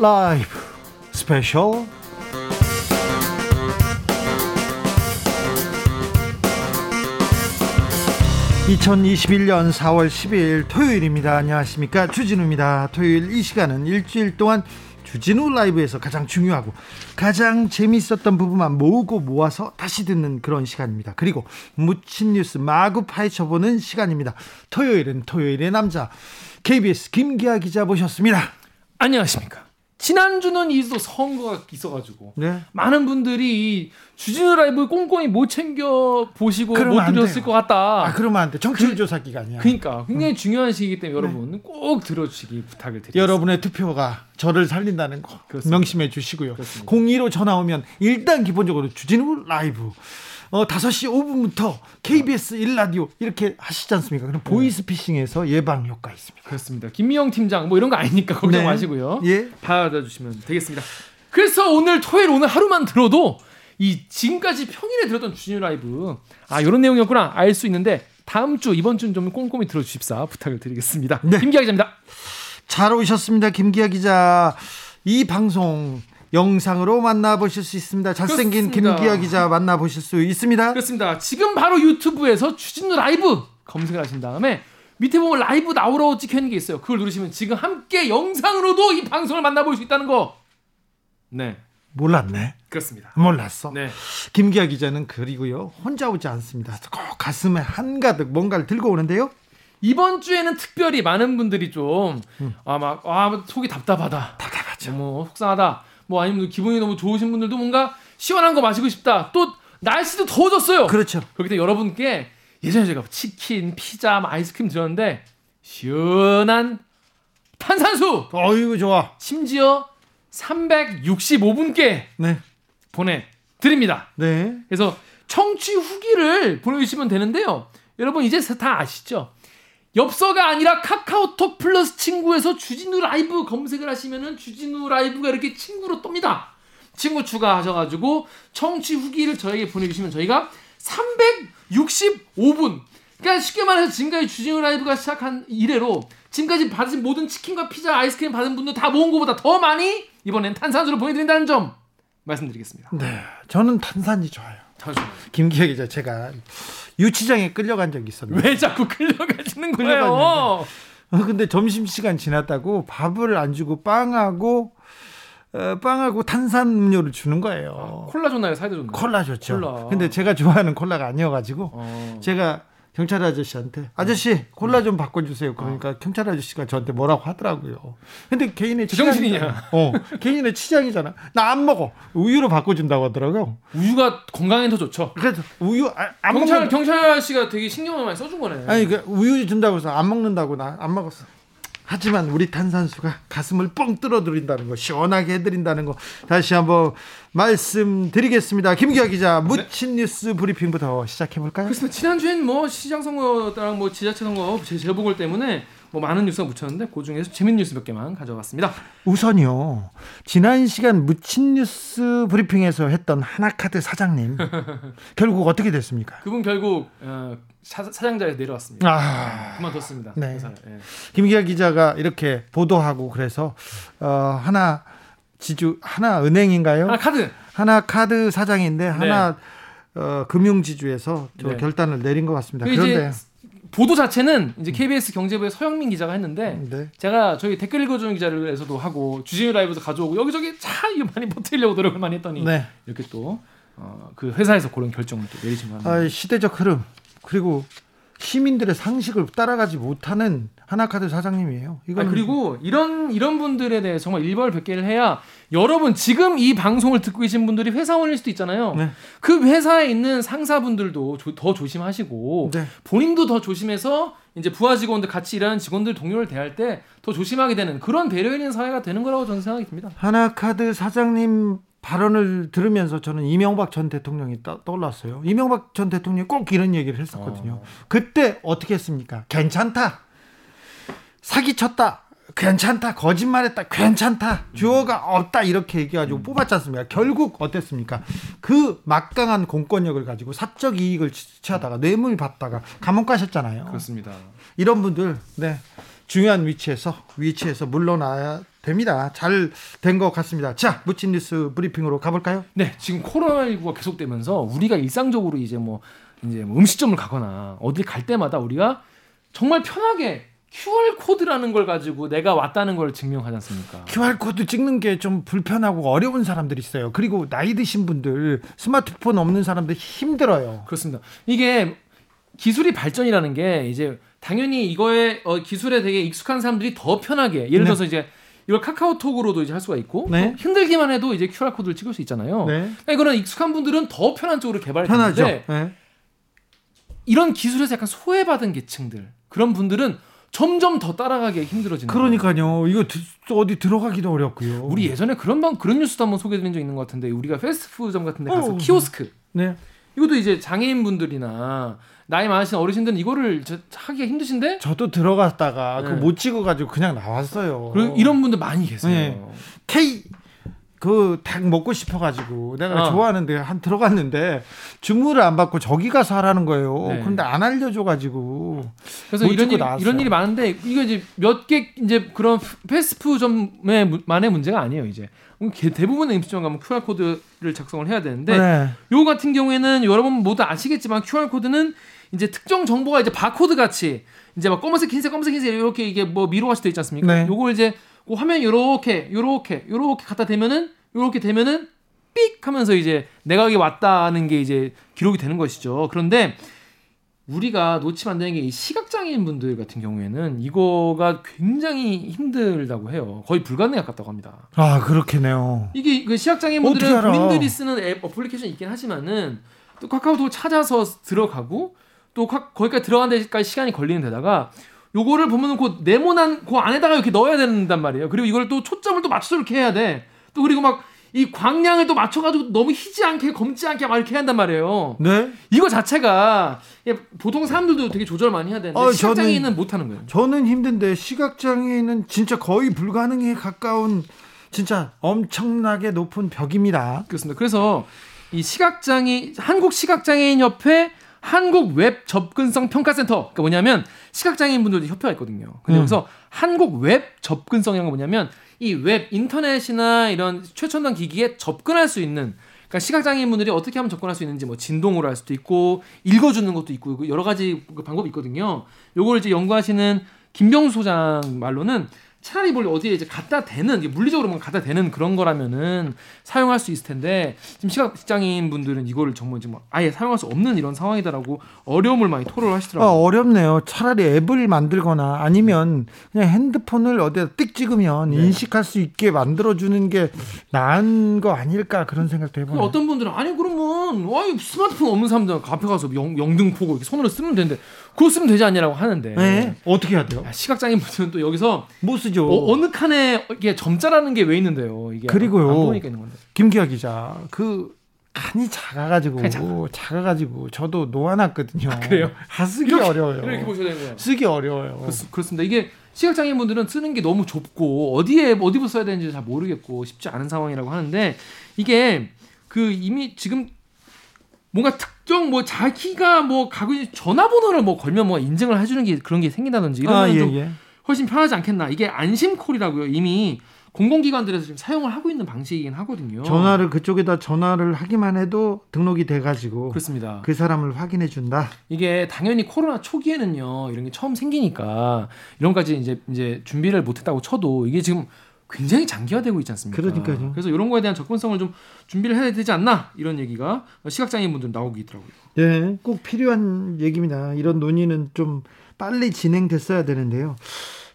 라이브 스페셜 2021년 4월 12일 토요일입니다. 안녕하십니까. 주진우입니다. 토요일 이 시간은 일주일 동안 주진우 라이브에서 가장 중요하고 가장 재미있었던 부분만 모으고 모아서 다시 듣는 그런 시간입니다. 그리고 묻힌 뉴스 마구 파헤쳐보는 시간입니다. 토요일은 토요일의 남자 KBS 김기아 기자 모셨습니다. 안녕하십니까. 지난주는 이도 선거가 있어가지고 네. 많은 분들이 주진우 라이브 꼼꼼히 못 챙겨 보시고 못 들었을 것 같다. 아 그러면 안 돼. 정치율 그, 조사 기간이야. 그러니까 굉장히 음. 중요한 시기이기 때문에 여러분 네. 꼭 들어주시기 부탁을 드립니다. 여러분의 투표가 저를 살린다는 거 그렇습니다. 명심해 주시고요. 그렇습니다. 02로 전화 오면 일단 기본적으로 주진우 라이브 어, 5시 5분부터 KBS 1라디오 이렇게 하시지 않습니까? 그럼 네. 보이스피싱에서 예방 효과 있습니다. 그렇습니다. 김미영 팀장 뭐 이런 거 아니니까 걱정 네. 마시고요. 예. 받아주시면 되겠습니다. 그래서 오늘 토요일 오늘 하루만 들어도 이 지금까지 평일에 들었던 주니어 라이브 아 이런 내용이었구나 알 수 있는데 다음 주 이번 주는 좀 꼼꼼히 들어주십사 부탁을 드리겠습니다. 네. 김기아 기자입니다. 잘 오셨습니다. 김기아 기자. 이 방송 영상으로 만나보실 수 있습니다. 잘생긴 그렇습니다. 김기아 기자 만나보실 수 있습니다. 그렇습니다. 지금 바로 유튜브에서 추진우 라이브 검색을 하신 다음에 밑에 보면 라이브 나오라고 찍혀 있는 게 있어요. 그걸 누르시면 지금 함께 영상으로도 이 방송을 만나볼 수 있다는 거. 네. 몰랐네. 그렇습니다. 몰랐어. 네. 김기아 기자는 그리고요 혼자 오지 않습니다. 꼭 가슴에 한가득 뭔가를 들고 오는데요. 이번 주에는 특별히 많은 분들이 좀 아막 음. 아, 속이 답답하다. 답답하죠. 뭐 속상하다. 뭐 아니면 기분이 너무 좋으신 분들도 뭔가 시원한 거 마시고 싶다. 또 날씨도 더워졌어요. 그렇죠. 그렇기 때문에 여러분께 예전에 제가 치킨, 피자, 뭐 아이스크림 드렸는데 시원한 탄산수. 어이구 좋아. 심지어 365분께 네. 보내 드립니다. 네. 그래서 청취 후기를 보내주시면 되는데요. 여러분 이제 다 아시죠? 엽서가 아니라 카카오톡 플러스 친구에서 주진우 라이브 검색을 하시면은 주진우 라이브가 이렇게 친구로 뜹니다. 친구 추가하셔가지고 청취 후기를 저에게 보내주시면 저희가 365분 그러니까 쉽게 말해서 지금까지 주진우 라이브가 시작한 이래로 지금까지 받으신 모든 치킨과 피자, 아이스크림 받은 분들 다 모은 것보다 더 많이 이번엔 탄산수를 보내드린다는 점 말씀드리겠습니다. 네, 저는 탄산이 좋아요. 김기혁 기자 제가 유치장에 끌려간 적이 있었는데 왜 자꾸 끌려가시는 거예요? 어, 근데 점심 시간 지났다고 밥을 안 주고 빵하고 어, 빵하고 탄산 음료를 주는 거예요. 아, 콜라 줬나요? 사이다 줬나요? 콜라 줬죠. 콜라. 근데 제가 좋아하는 콜라가 아니어가지고 어. 제가 경찰 아저씨한테 아저씨 콜라 좀 바꿔주세요. 그러니까 어. 경찰 아저씨가 저한테 뭐라고 하더라고요. 근데 개인의 치장이냐? 어, 개인의 치장이잖아. 나 안 먹어. 우유로 바꿔준다고 하더라고요. 우유가 건강에 더 좋죠. 그래서 우유 아, 안 경찰 먹는... 경찰 아저씨가 되게 신경을 많이 써준 거네. 아니 그 우유 준다고 해서 안 먹는다고 나 안 먹었어. 하지만 우리 탄산수가 가슴을 뻥 뚫어드린다는 거, 시원하게 해드린다는 거 다시 한번 말씀드리겠습니다. 김기아 기자, 묻힌 네. 뉴스 브리핑부터 시작해볼까요? 그렇습니다. 지난주엔 뭐 시장 선거랑 뭐 지자체 선거 재보궐 때문에 뭐 많은 뉴스가 묻혔는데 그 중에서 재밌는 뉴스 몇 개만 가져왔습니다. 우선요. 지난 시간 묻힌 뉴스 브리핑에서 했던 하나카드 사장님 결국 어떻게 됐습니까? 그분 결국 어, 사, 장자에서 내려왔습니다. 아, 그만뒀습니다. 네. 예. 김기아 기자가 이렇게 보도하고 그래서 어, 하나 지주 하나 은행인가요? 하나 카드 하나 카드 사장인데 네. 하나 어, 금융지주에서 네. 결단을 내린 것 같습니다. 그 그런데 보도 자체는 이제 KBS 경제부의 서영민 기자가 했는데 네. 제가 저희 댓글 읽어주는 기자를에서도 하고 주진우 라이브에서 가져오고 여기저기 참 이거 많이 버티려고 노력을 많이 했더니 네. 이렇게 또그 어, 회사에서 그런 결정을 또 내리신 겁니다. 아, 시대적 흐름 그리고 시민들의 상식을 따라가지 못하는 하나카드 사장님이에요. 이거 그리고 이런 이런 분들에 대해 정말 일벌백계를 해야 여러분 지금 이 방송을 듣고 계신 분들이 회사원일 수도 있잖아요. 네. 그 회사에 있는 상사분들도 조, 더 조심하시고 네. 본인도 더 조심해서 이제 부하 직원들 같이 일하는 직원들 동료를 대할 때 더 조심하게 되는 그런 배려 있는 사회가 되는 거라고 저는 생각이 듭니다. 하나카드 사장님 발언을 들으면서 저는 이명박 전 대통령이 떠, 올랐어요 이명박 전 대통령이 꼭 이런 얘기를 했었거든요. 어. 그때 어떻게 했습니까? 괜찮다. 사기쳤다. 괜찮다. 거짓말했다. 괜찮다. 주어가 없다. 이렇게 얘기가지고 음. 뽑았지 않습니까? 결국 어땠습니까? 그 막강한 공권력을 가지고 사적 이익을 취하다가 뇌물 받다가 감옥 가셨잖아요. 그렇습니다. 이런 분들, 네. 중요한 위치에서 위치에서 물러나야 됩니다. 잘 된 것 같습니다. 자, 묻힌 뉴스 브리핑으로 가볼까요? 네, 지금 코로나19가 계속되면서 우리가 일상적으로 이제 뭐 이제 뭐 음식점을 가거나 어딜 갈 때마다 우리가 정말 편하게 QR 코드라는 걸 가지고 내가 왔다는 걸 증명하지 않습니까? QR 코드 찍는 게 좀 불편하고 어려운 사람들이 있어요. 그리고 나이 드신 분들 스마트폰 없는 사람들 힘들어요. 그렇습니다. 이게 기술이 발전이라는 게 이제 당연히 이거에 어, 기술에 되게 익숙한 사람들이 더 편하게 예를 네. 들어서 네. 이제 이걸 카카오톡으로도 이제 할 수가 있고 네. 힘들기만 해도 이제 QR 코드를 찍을 수 있잖아요. 네. 그러니까 이거는 익숙한 분들은 더 편한 쪽으로 개발했는데 네. 이런 기술에서 약간 소외받은 계층들 그런 분들은 점점 더 따라가기 힘들어지는 그러니까요. 이거 어디 들어가기도 어렵고요. 우리 예전에 그런 방 그런 뉴스도 한번 소개드린 적 있는 것 같은데 우리가 패스트푸드점 같은 데 가서 어. 키오스크 네. 이것도 이제 장애인분들이나 나이 많으신 어르신들은 이거를 하기가 힘드신데 저도 들어갔다가 네. 그못 찍어 가지고 그냥 나왔어요. 이런 분들 많이 계세요. 네. K 그 닭 먹고 싶어가지고 내가 어. 좋아하는데 한 들어갔는데 주문을 안 받고 저기 가서 하라는 거예요. 네. 그런데 안 알려줘가지고 그래서 이런 일, 이런 일이 많은데 이거 이제 몇 개 이제 그런 패스트푸드점의 만의 문제가 아니에요. 이제 대부분의 음식점 가면 QR 코드를 작성을 해야 되는데 네. 요 같은 경우에는 여러분 모두 아시겠지만 QR 코드는 이제 특정 정보가 이제 바코드 같이 이제 막 검은색, 흰색, 검은색, 흰색 이렇게 이게 뭐 미로화시 되어 있지 않습니까? 네. 요걸 이제 그 화면 요렇게 요렇게 요렇게 갖다 대면은 요렇게 되면은 삑 하면서 이제 내가 여기 왔다는 게 이제 기록이 되는 것이죠. 그런데 우리가 놓치면 안 되는 게이 시각 장애인 분들 같은 경우에는 이거가 굉장히 힘들다고 해요. 거의 불가능에 가깝다고 합니다. 아, 그렇겠네요. 이게 그 시각 장애인 분들은 본인들이 쓰는 앱 어플리케이션 있긴 하지만은 또 카카오톡 찾아서 들어가고 또 거기까지 들어가는 데까지 시간이 걸리는 데다가 요거를 보면은 그 네모난 그 안에다가 이렇게 넣어야 된단 말이에요. 그리고 이걸 또 초점을 또 맞춰서 이렇게 해야 돼. 또 그리고 막 이 광량을 또 맞춰가지고 너무 희지 않게 검지 않게 막 이렇게 한단 말이에요. 네. 이거 자체가 보통 사람들도 되게 조절 많이 해야 되는데 어, 시각장애인은 못 하는 거예요. 저는 힘든데 시각장애인은 진짜 거의 불가능에 가까운 진짜 엄청나게 높은 벽입니다. 그렇습니다. 그래서 이 시각장애 한국 시각장애인 협회 한국 웹 접근성 평가센터. 그러니까 뭐냐면 시각장애인 분들도 협회가 있거든요. 근데 음. 여기서 한국 웹 접근성이라는 건 뭐냐면 이 웹 인터넷이나 이런 최첨단 기기에 접근할 수 있는 그러니까 시각장애인 분들이 어떻게 하면 접근할 수 있는지 뭐 진동으로 할 수도 있고 읽어주는 것도 있고 여러 가지 그 방법이 있거든요. 요걸 이제 연구하시는 김병수 소장 말로는 차라리 뭘 어디에 이제 갖다 대는 물리적으로 뭔가 갖다 대는 그런 거라면은 사용할 수 있을 텐데 지금 시각장애인 분들은 이거를 정말 지금 아예 사용할 수 없는 이런 상황이다라고 어려움을 많이 토로를 하시더라고요. 어, 어렵네요. 차라리 앱을 만들거나 아니면 그냥 핸드폰을 어디다 띡 찍으면 네. 인식할 수 있게 만들어 주는 게 나은 거 아닐까 그런 생각도 해보네요. 어떤 분들은 아니 그러면 와 스마트폰 없는 사람들 카페 가서 영, 영등포고 이렇게 손으로 쓰면 되는데 그거 쓰면 되지 않냐라고 하는데 네. 어떻게 해야 돼요? 시각장애인 분들은 또 여기서 못 쓰 죠. 어, 느 칸에 이게 점자라는 게 왜 있는데요? 이게 그리고요. 안 보니까 있는 건데. 김기아 기자 그 칸이 작아가지고 작아 가지고 저도 놓아놨거든요. 아, 그래요? 아, 쓰기 이렇게, 어려워요. 이렇게 보셔야 되는 거예요. 쓰기 어려워요. 그렇, 그렇습니다. 이게 시각장애인 분들은 쓰는 게 너무 좁고 어디에 어디부터 써야 되는지 잘 모르겠고 쉽지 않은 상황이라고 하는데 이게 그 이미 지금 뭔가 특정 뭐 자기가 뭐 가고 있는 전화번호를 뭐 걸면 뭐 인증을 해주는 게 그런 게 생긴다든지 이러면 아, 예, 좀 예. 훨씬 편하지 않겠나. 이게 안심콜이라고요. 이미 공공기관들에서 지금 사용을 하고 있는 방식이긴 하거든요. 전화를 그쪽에다 전화를 하기만 해도 등록이 돼가지고 그렇습니다. 그 사람을 확인해 준다. 이게 당연히 코로나 초기에는요 이런 게 처음 생기니까 이런 까지 이제 이제 준비를 못했다고 쳐도 이게 지금 굉장히 장기화되고 있지 않습니까? 그러니까요. 그래서 이런 거에 대한 접근성을 좀 준비를 해야 되지 않나 이런 얘기가 시각장애인 분들 나오고 있더라고요. 네, 꼭 필요한 얘기입니다. 이런 논의는 좀 빨리 진행됐어야 되는데요.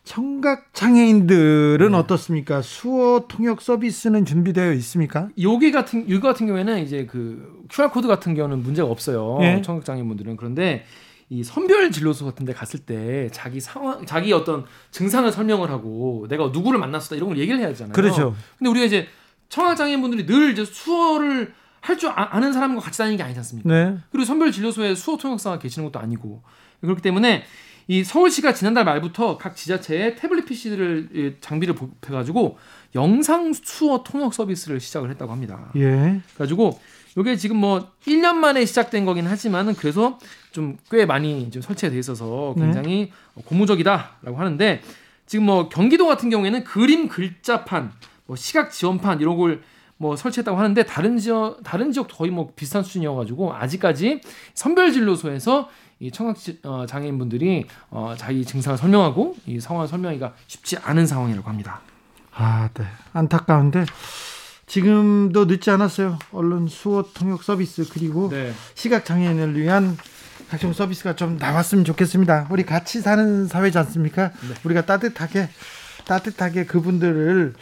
청각 장애인들은 네. 어떻습니까? 수어 통역 서비스는 준비되어 있습니까? 요게 같은 요 같은 경우에는 이제 그 QR 코드 같은 경우는 문제가 없어요. 네. 청각 장애인분들은 그런데 이 선별 진료소 같은 데 갔을 때 자기 상황 자기 어떤 증상을 설명을 하고 내가 누구를 만났었다 이런 걸 얘기를 해야 되잖아요. 그렇죠. 근데 우리가 이제 청각 장애인분들이 늘 이제 수어를 할 줄 아, 아는 사람과 같이 다니는 게 아니지 않습니까? 네. 그리고 선별 진료소에 수어 통역사가 계시는 것도 아니고 그렇기 때문에 이 서울시가 지난달 말부터 각 지자체에 태블릿 PC들을 장비를 보급해 가지고 영상 수어 통역 서비스를 시작을 했다고 합니다. 예. 그래가지고 이게 지금 뭐 1년 만에 시작된 거긴 하지만은 그래서 좀 꽤 많이 좀 설치가 돼 있어서 네. 굉장히 네. 고무적이다라고 하는데 지금 뭐 경기도 같은 경우에는 그림 글자판, 뭐 시각 지원판 이런 걸 뭐 설치했다고 하는데 다른 지역 다른 지역도 거의 뭐 비슷한 수준이어 가지고 아직까지 선별 진료소에서 이 청각 어, 장애인분들이 어, 자기 증상을 설명하고 이 상황을 설명하기가 쉽지 않은 상황이라고 합니다. 아, 네. 안타까운데 지금도 늦지 않았어요. 언론 수어 통역 서비스 그리고 네. 시각 장애인을 위한 각종 서비스가 좀 나왔으면 좋겠습니다. 우리 같이 사는 사회지 않습니까? 네. 우리가 따뜻하게 따뜻하게 그분들을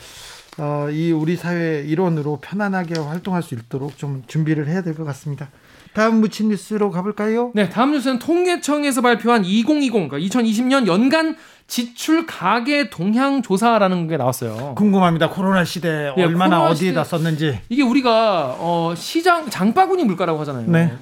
어, 이 우리 사회 일원으로 편안하게 활동할 수 있도록 좀 준비를 해야 될 것 같습니다. 다음 무친 뉴스로 가볼까요? 네, 다음 뉴스는 통계청에서 발표한 2020, 그러니까 2020년 연간 지출 가계 동향 조사라는 게 나왔어요. 궁금합니다. 코로나 시대 네, 얼마나 코로나 어디에다 썼는지. 이게 우리가 어, 시장 장바구니 물가라고 하잖아요. 네.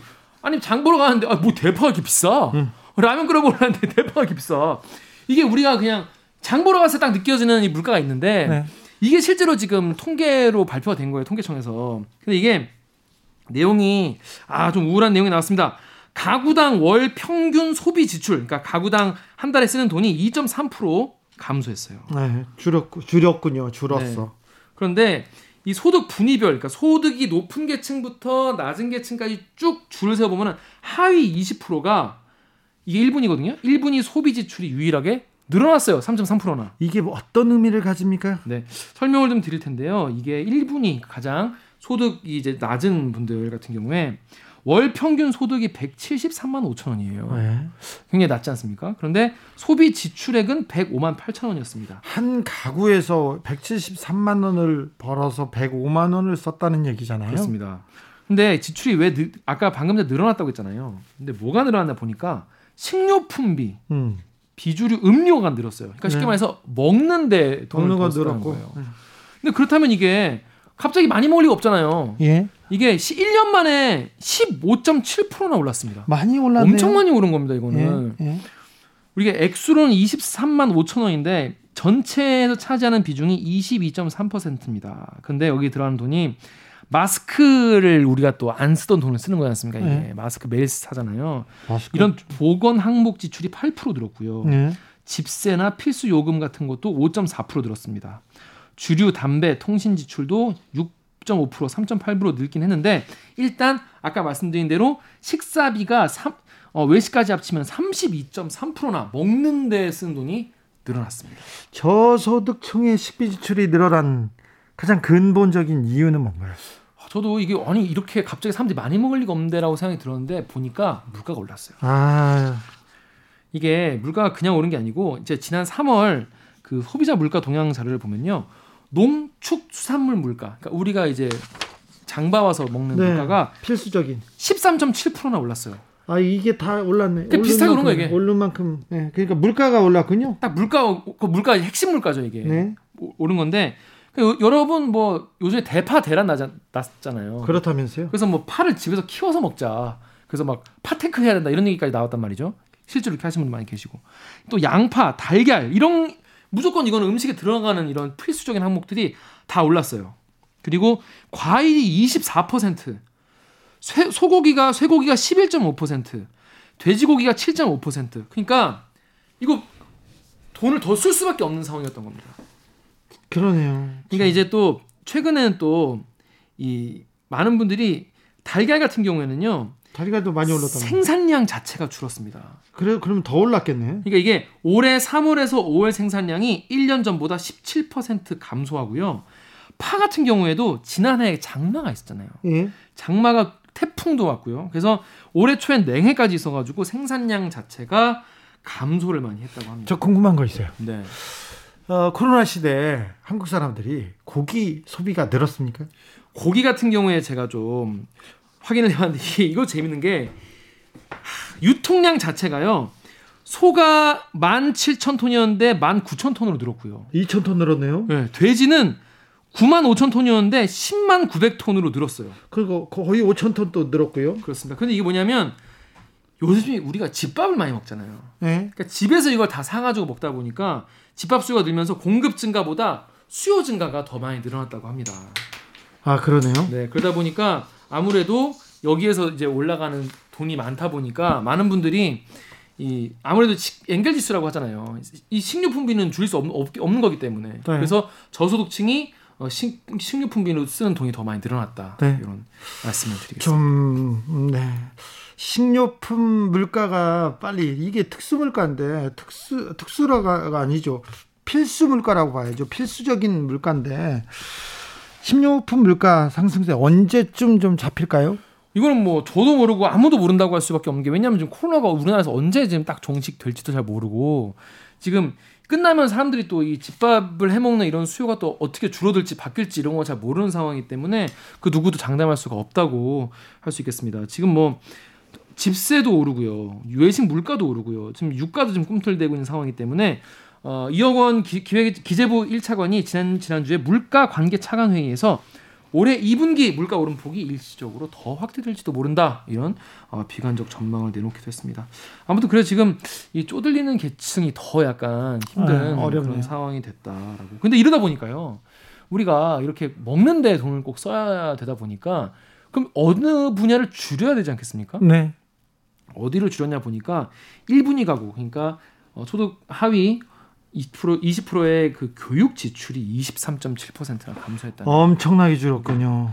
아니 장 보러 가는데 아, 뭐 대파가 이렇게 비싸? 음. 라면 끓여 먹는데 대파가 이렇게 비싸? 이게 우리가 그냥 장 보러 갔을 때딱 느껴지는 이 물가가 있는데 네. 이게 실제로 지금 통계로 발표가 된 거예요. 통계청에서. 근데 이게 내용이 아 좀 우울한 내용이 나왔습니다. 가구당 월 평균 소비 지출, 그러니까 가구당 한 달에 쓰는 돈이 2.3% 감소했어요. 네, 줄였 줄였군요. 줄었어. 네. 그런데 이 소득 분위별, 그러니까 소득이 높은 계층부터 낮은 계층까지 쭉 줄을 세워 보면은 하위 20%가 이게 1분이거든요. 1분이 소비 지출이 유일하게 늘어났어요. 3.3%나. 이게 뭐 어떤 의미를 가집니까? 네. 설명을 좀 드릴 텐데요. 이게 1분이 가장 소득이 이제 낮은 분들 같은 경우에 월 평균 소득이 173만 5천 원이에요. 네. 굉장히 낮지 않습니까? 그런데 소비 지출액은 105만 8천 원이었습니다. 한 가구에서 173만 원을 벌어서 105만 원을 썼다는 얘기잖아요. 그렇습니다. 근데 지출이 왜 느, 아까 방금 전에 늘어났다고 했잖아요. 근데 뭐가 늘어났나 보니까 식료품비, 음. 비주류 음료가 늘었어요. 그러니까 쉽게 네. 말해서 먹는데 돈을 더 쓰는 거예요. 네. 근데 그렇다면 이게 갑자기 많이 먹을 리가 없잖아요. 예. 이게 1년 만에 15.7%나 올랐습니다. 많이 올랐네요. 엄청 많이 오른 겁니다, 이거는. 예. 예. 우리가 액수로는 23만 5천 원인데 전체에서 차지하는 비중이 22.3%입니다. 근데 여기 들어가는 돈이 마스크를 우리가 또 안 쓰던 돈을 쓰는 거지 않습니까? 이게 네. 마스크 매일 사잖아요. 마스크. 이런 보건 항목 지출이 8% 늘었고요. 네. 집세나 필수 요금 같은 것도 5.4% 늘었습니다. 주류, 담배, 통신 지출도 6.5% 3.8% 늘긴 했는데 일단 아까 말씀드린 대로 식사비가 3, 어, 외식까지 합치면 32.3%나 먹는 데 쓰는 돈이 늘어났습니다. 저소득층의 식비 지출이 늘어난 가장 근본적인 이유는 뭔가요? 저도 이게 아니 이렇게 갑자기 사람들이 많이 먹을 리가 없는데라고 생각이 들었는데 보니까 물가가 올랐어요. 아. 이게 물가가 그냥 오른 게 아니고 이제 지난 3월 그 소비자 물가 동향 자료를 보면요. 농축 수산물 물가. 그러니까 우리가 이제 장봐 와서 먹는 네, 물가가 필수적인 13.7%나 올랐어요. 아 이게 다 올랐네. 그러니까 비슷하게 오른 거 이게. 오른 만큼. 네. 그러니까 물가가 올랐군요. 딱 물가 그 물가 핵심 물가죠 이게. 네. 오른 건데 그 여러분 뭐 요즘에 대파 대란 나자, 났잖아요. 그렇다면서요? 그래서 뭐 파를 집에서 키워서 먹자. 그래서 막 파테크 해야 된다 이런 얘기까지 나왔단 말이죠. 실제로 이렇게 하시는 분들 많이 계시고 또 양파, 달걀 이런 무조건 이거는 음식에 들어가는 이런 필수적인 항목들이 다 올랐어요. 그리고 과일이 24%, 쇠, 소고기가 쇠고기가 11.5%, 돼지고기가 7.5%. 그러니까 이거 돈을 더 쓸 수밖에 없는 상황이었던 겁니다. 그러네요. 그러니까 이제 또 최근에는 또 이 많은 분들이 달걀 같은 경우에는요. 달걀도 많이 올랐다. 생산량 자체가 줄었습니다. 그래 그러면 더 올랐겠네. 그러니까 이게 올해 3월에서 5월 생산량이 1년 전보다 17% 감소하고요. 파 같은 경우에도 지난해에 장마가 있었잖아요. 예. 장마가 태풍도 왔고요. 그래서 올해 초엔 냉해까지 있어가지고 생산량 자체가 감소를 많이 했다고 합니다. 저 궁금한 거 있어요. 네. 어, 코로나 시대에 한국 사람들이 고기 소비가 늘었습니까? 고기 같은 경우에 제가 좀 확인을 해봤는데 이거 재밌는 게 유통량 자체가요. 소가 17,000톤이었는데 19,000톤으로 늘었고요. 2,000톤 늘었네요. 네, 돼지는 9만 5천 톤이었는데 10만 900 톤으로 늘었어요. 그리고 거의 5천 톤도 늘었고요. 그렇습니다. 근데 이게 뭐냐면 요즘에 우리가 집밥을 많이 먹잖아요. 네. 그러니까 집에서 이걸 다 사가지고 먹다 보니까 집밥 수요가 늘면서 공급 증가보다 수요 증가가 더 많이 늘어났다고 합니다. 아 그러네요. 네 그러다 보니까 아무래도 여기에서 이제 올라가는 돈이 많다 보니까 많은 분들이 이 아무래도 연결 지수라고 하잖아요. 이 식료품비는 줄일 수 없는, 없는 거기 때문에 네. 그래서 저소득층이 어, 식, 식료품비로 쓰는 돈이 더 많이 늘어났다 네. 이런 말씀을 드리겠습니다. 좀 네. 식료품 물가가 빨리 이게 특수 물가인데 특수 특수라가 아니죠. 필수 물가라고 봐야죠. 필수적인 물가인데 식료품 물가 상승세 언제쯤 좀 잡힐까요? 이거는 뭐 저도 모르고 아무도 모른다고 할 수밖에 없는 게 왜냐하면 지금 코로나가 우리나라에서 언제 지금 딱 종식될지도 잘 모르고 지금 끝나면 사람들이 또 이 집밥을 해먹는 이런 수요가 또 어떻게 줄어들지 바뀔지 이런 거 잘 모르는 상황이기 때문에 그 누구도 장담할 수가 없다고 할 수 있겠습니다. 지금 뭐 집세도 오르고요, 유해식 물가도 오르고요, 지금 유가도 좀 꿈틀대고 있는 상황이기 때문에 어, 이억 원 기, 기획 기재부 1차관이 지난 지난주에 물가 관계 차관 회의에서 올해 2분기 물가 오름폭이 일시적으로 더 확대될지도 모른다 이런 어, 비관적 전망을 내놓기도 했습니다. 아무튼 그래 지금 이 쪼들리는 계층이 더 약간 힘든 아, 그런 상황이 됐다라고. 근데 이러다 보니까요 우리가 이렇게 먹는데 돈을 꼭 써야 되다 보니까 그럼 어느 분야를 줄여야 되지 않겠습니까? 네. 어디를 줄였냐 보니까 1분위 가구 그러니까 어, 소득 하위 20% 20%의 그 교육 지출이 23.7%나 감소했다. 엄청나게 줄었군요.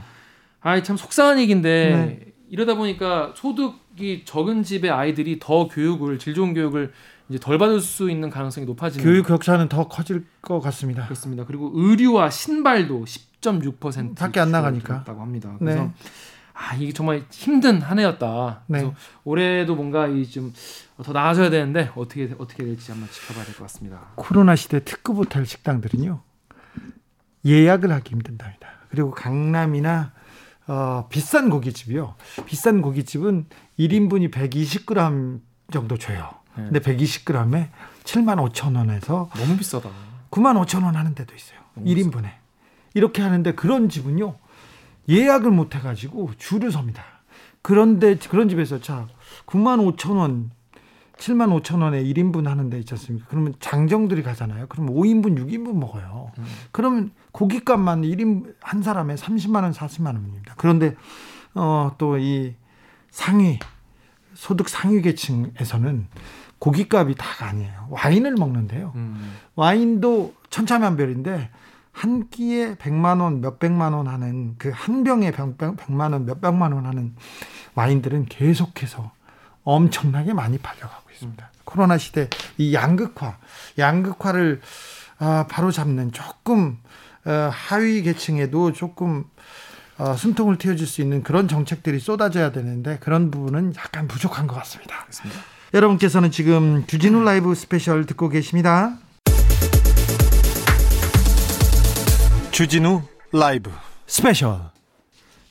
아이 참 속상한 얘기인데 네. 이러다 보니까 소득이 적은 집의 아이들이 더 교육을 질 좋은 교육을 이제 덜 받을 수 있는 가능성이 높아지는 교육 격차는 더 커질 것 같습니다. 그렇습니다. 그리고 의류와 신발도 10.6% 밖에 안 나가니까 다고 합니다. 그래서 네. 아 이게 정말 힘든 한 해였다. 네. 그래서 올해도 뭔가 이 좀 더 나아져야 되는데 어떻게 어떻게 될지 한번 지켜봐야 될 것 같습니다. 코로나 시대 특급 호텔 식당들은요 예약을 하기 힘든답니다. 그리고 강남이나 어, 비싼 고깃집이요. 비싼 고깃집은 1인분이 120g 정도 줘요. 네. 근데 120g에 7만 5천 원에서 너무 비싸다. 9만 5천 원 하는 데도 있어요. 1인분에. 비싸. 이렇게 하는데 그런 집은요. 예약을 못 해가지고 줄을 섭니다. 그런데 그런 집에서 자 9만 5천 원, 7만 5천 원에 1인분 하는 데 있지 않습니까? 그러면 장정들이 가잖아요. 그러면 5인분, 6인분 먹어요. 음. 그러면 고깃값만 1인 한 사람에 30만 원, 40만 원입니다. 그런데 어, 또 이 상위 소득 상위 계층에서는 고깃값이 다가 아니에요. 와인을 먹는데요. 음. 와인도 천차만별인데 한 끼에 100만 원, 몇백만 원 하는 그 한 병에 100만 원, 몇백만 원 하는 와인들은 계속해서 엄청나게 많이 팔려가고 있습니다. 코로나 시대 이 양극화, 양극화를 아, 바로 잡는 조금 어, 하위 계층에도 조금 어, 숨통을 틔워줄 수 있는 그런 정책들이 쏟아져야 되는데 그런 부분은 약간 부족한 것 같습니다. 그렇습니다. 여러분께서는 지금 주진우 라이브 스페셜 듣고 계십니다. 주진우 라이브 스페셜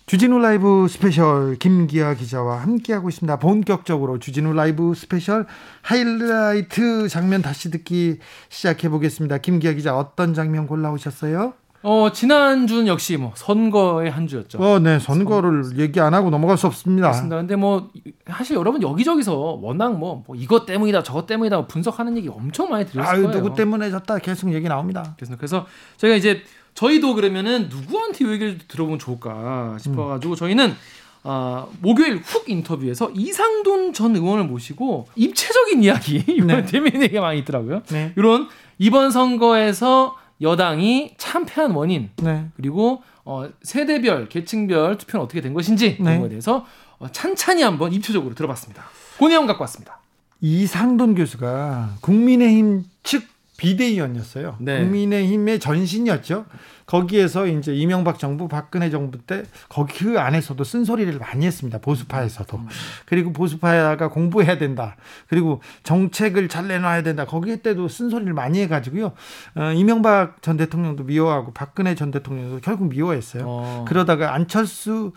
주진우 라이브 스페셜 김기화 기자와 함께하고 있습니다. 본격적으로 주진우 라이브 스페셜 하이라이트 장면 다시 듣기 시작해 보겠습니다. 김기아 기자 어떤 장면 골라오셨어요? 어 지난 주는 역시 뭐 선거의 한 주였죠. 어, 네 선거를 선... 얘기 안 하고 넘어갈 수 없습니다. 그렇습니다. 근데 뭐 사실 여러분 여기저기서 워낙 뭐, 뭐 이것 때문이다 저것 때문이다 분석하는 얘기 엄청 많이 들었을 아유, 거예요. 누구 때문에 졌다 계속 얘기 나옵니다. 그래서 그래서 저희가 이제 저희도 그러면은 누구한테 이 얘기를 들어보면 좋을까 싶어가지고 음. 저희는 어, 목요일 훅 인터뷰에서 이상돈 전 의원을 모시고 입체적인 이야기 이번 네. 재미있는 얘기가 많이 있더라고요. 네. 이런 이번 선거에서 여당이 참패한 원인 네. 그리고 어, 세대별 계층별 투표는 어떻게 된 것인지 네. 그런 거에 대해서 어, 찬찬히 한번 입체적으로 들어봤습니다. 그 내용 갖고 왔습니다. 이상돈 교수가 국민의힘 측 비대위원이었어요. 네. 국민의힘의 전신이었죠. 거기에서 이제 이명박 정부, 박근혜 정부 때 거기 그 안에서도 쓴소리를 많이 했습니다. 보수파에서도. 음. 그리고 보수파가 공부해야 된다. 그리고 정책을 잘 내놔야 된다. 거기 때도 쓴소리를 많이 해가지고요. 어, 이명박 전 대통령도 미워하고 박근혜 전 대통령도 결국 미워했어요. 어. 그러다가 안철수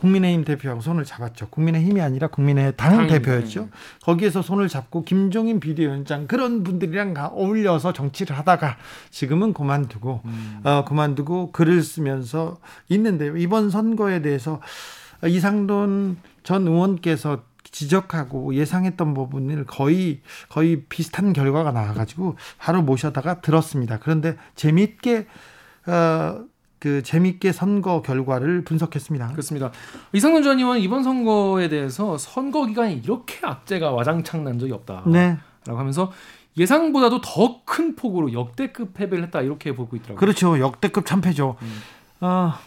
국민의힘 대표하고 손을 잡았죠. 국민의힘이 아니라 국민의 당 대표였죠. 거기에서 손을 잡고 김종인 비대위원장 그런 분들이랑 어울려서 정치를 하다가 지금은 그만두고 음. 어, 그만 그만두고 글을 쓰면서 있는데요. 이번 선거에 대해서 이상돈 전 의원께서 지적하고 예상했던 부분을 거의 거의 비슷한 결과가 나와가지고 바로 모셔다가 들었습니다. 그런데 재미있게 어, 그 재밌게 선거 결과를 분석했습니다. 그렇습니다. 이상훈 전 의원 이번 선거에 대해서 선거 기간에 이렇게 악재가 와장창 난 적이 없다. 네. 라고 하면서 예상보다도 더 큰 폭으로 역대급 패배를 했다 이렇게 보고 있더라고요. 그렇죠. 역대급 참패죠. 음. 아,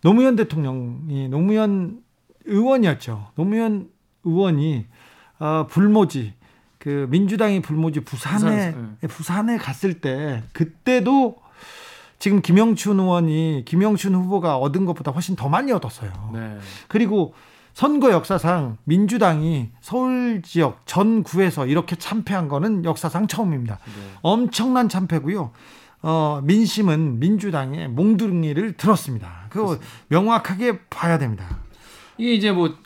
노무현 대통령이 노무현 의원이었죠. 노무현 의원이 어, 불모지 그 민주당이 불모지 부산에 부산, 네. 부산에 갔을 때 그때도 지금 김영춘 의원이 김영춘 후보가 얻은 것보다 훨씬 더 많이 얻었어요. 네. 그리고 선거 역사상 민주당이 서울 지역 전 구에서 이렇게 참패한 거는 역사상 처음입니다. 네. 엄청난 참패고요. 어, 민심은 민주당의 몽둥이를 들었습니다. 그거 명확하게 봐야 됩니다. 이게 이제 뭐,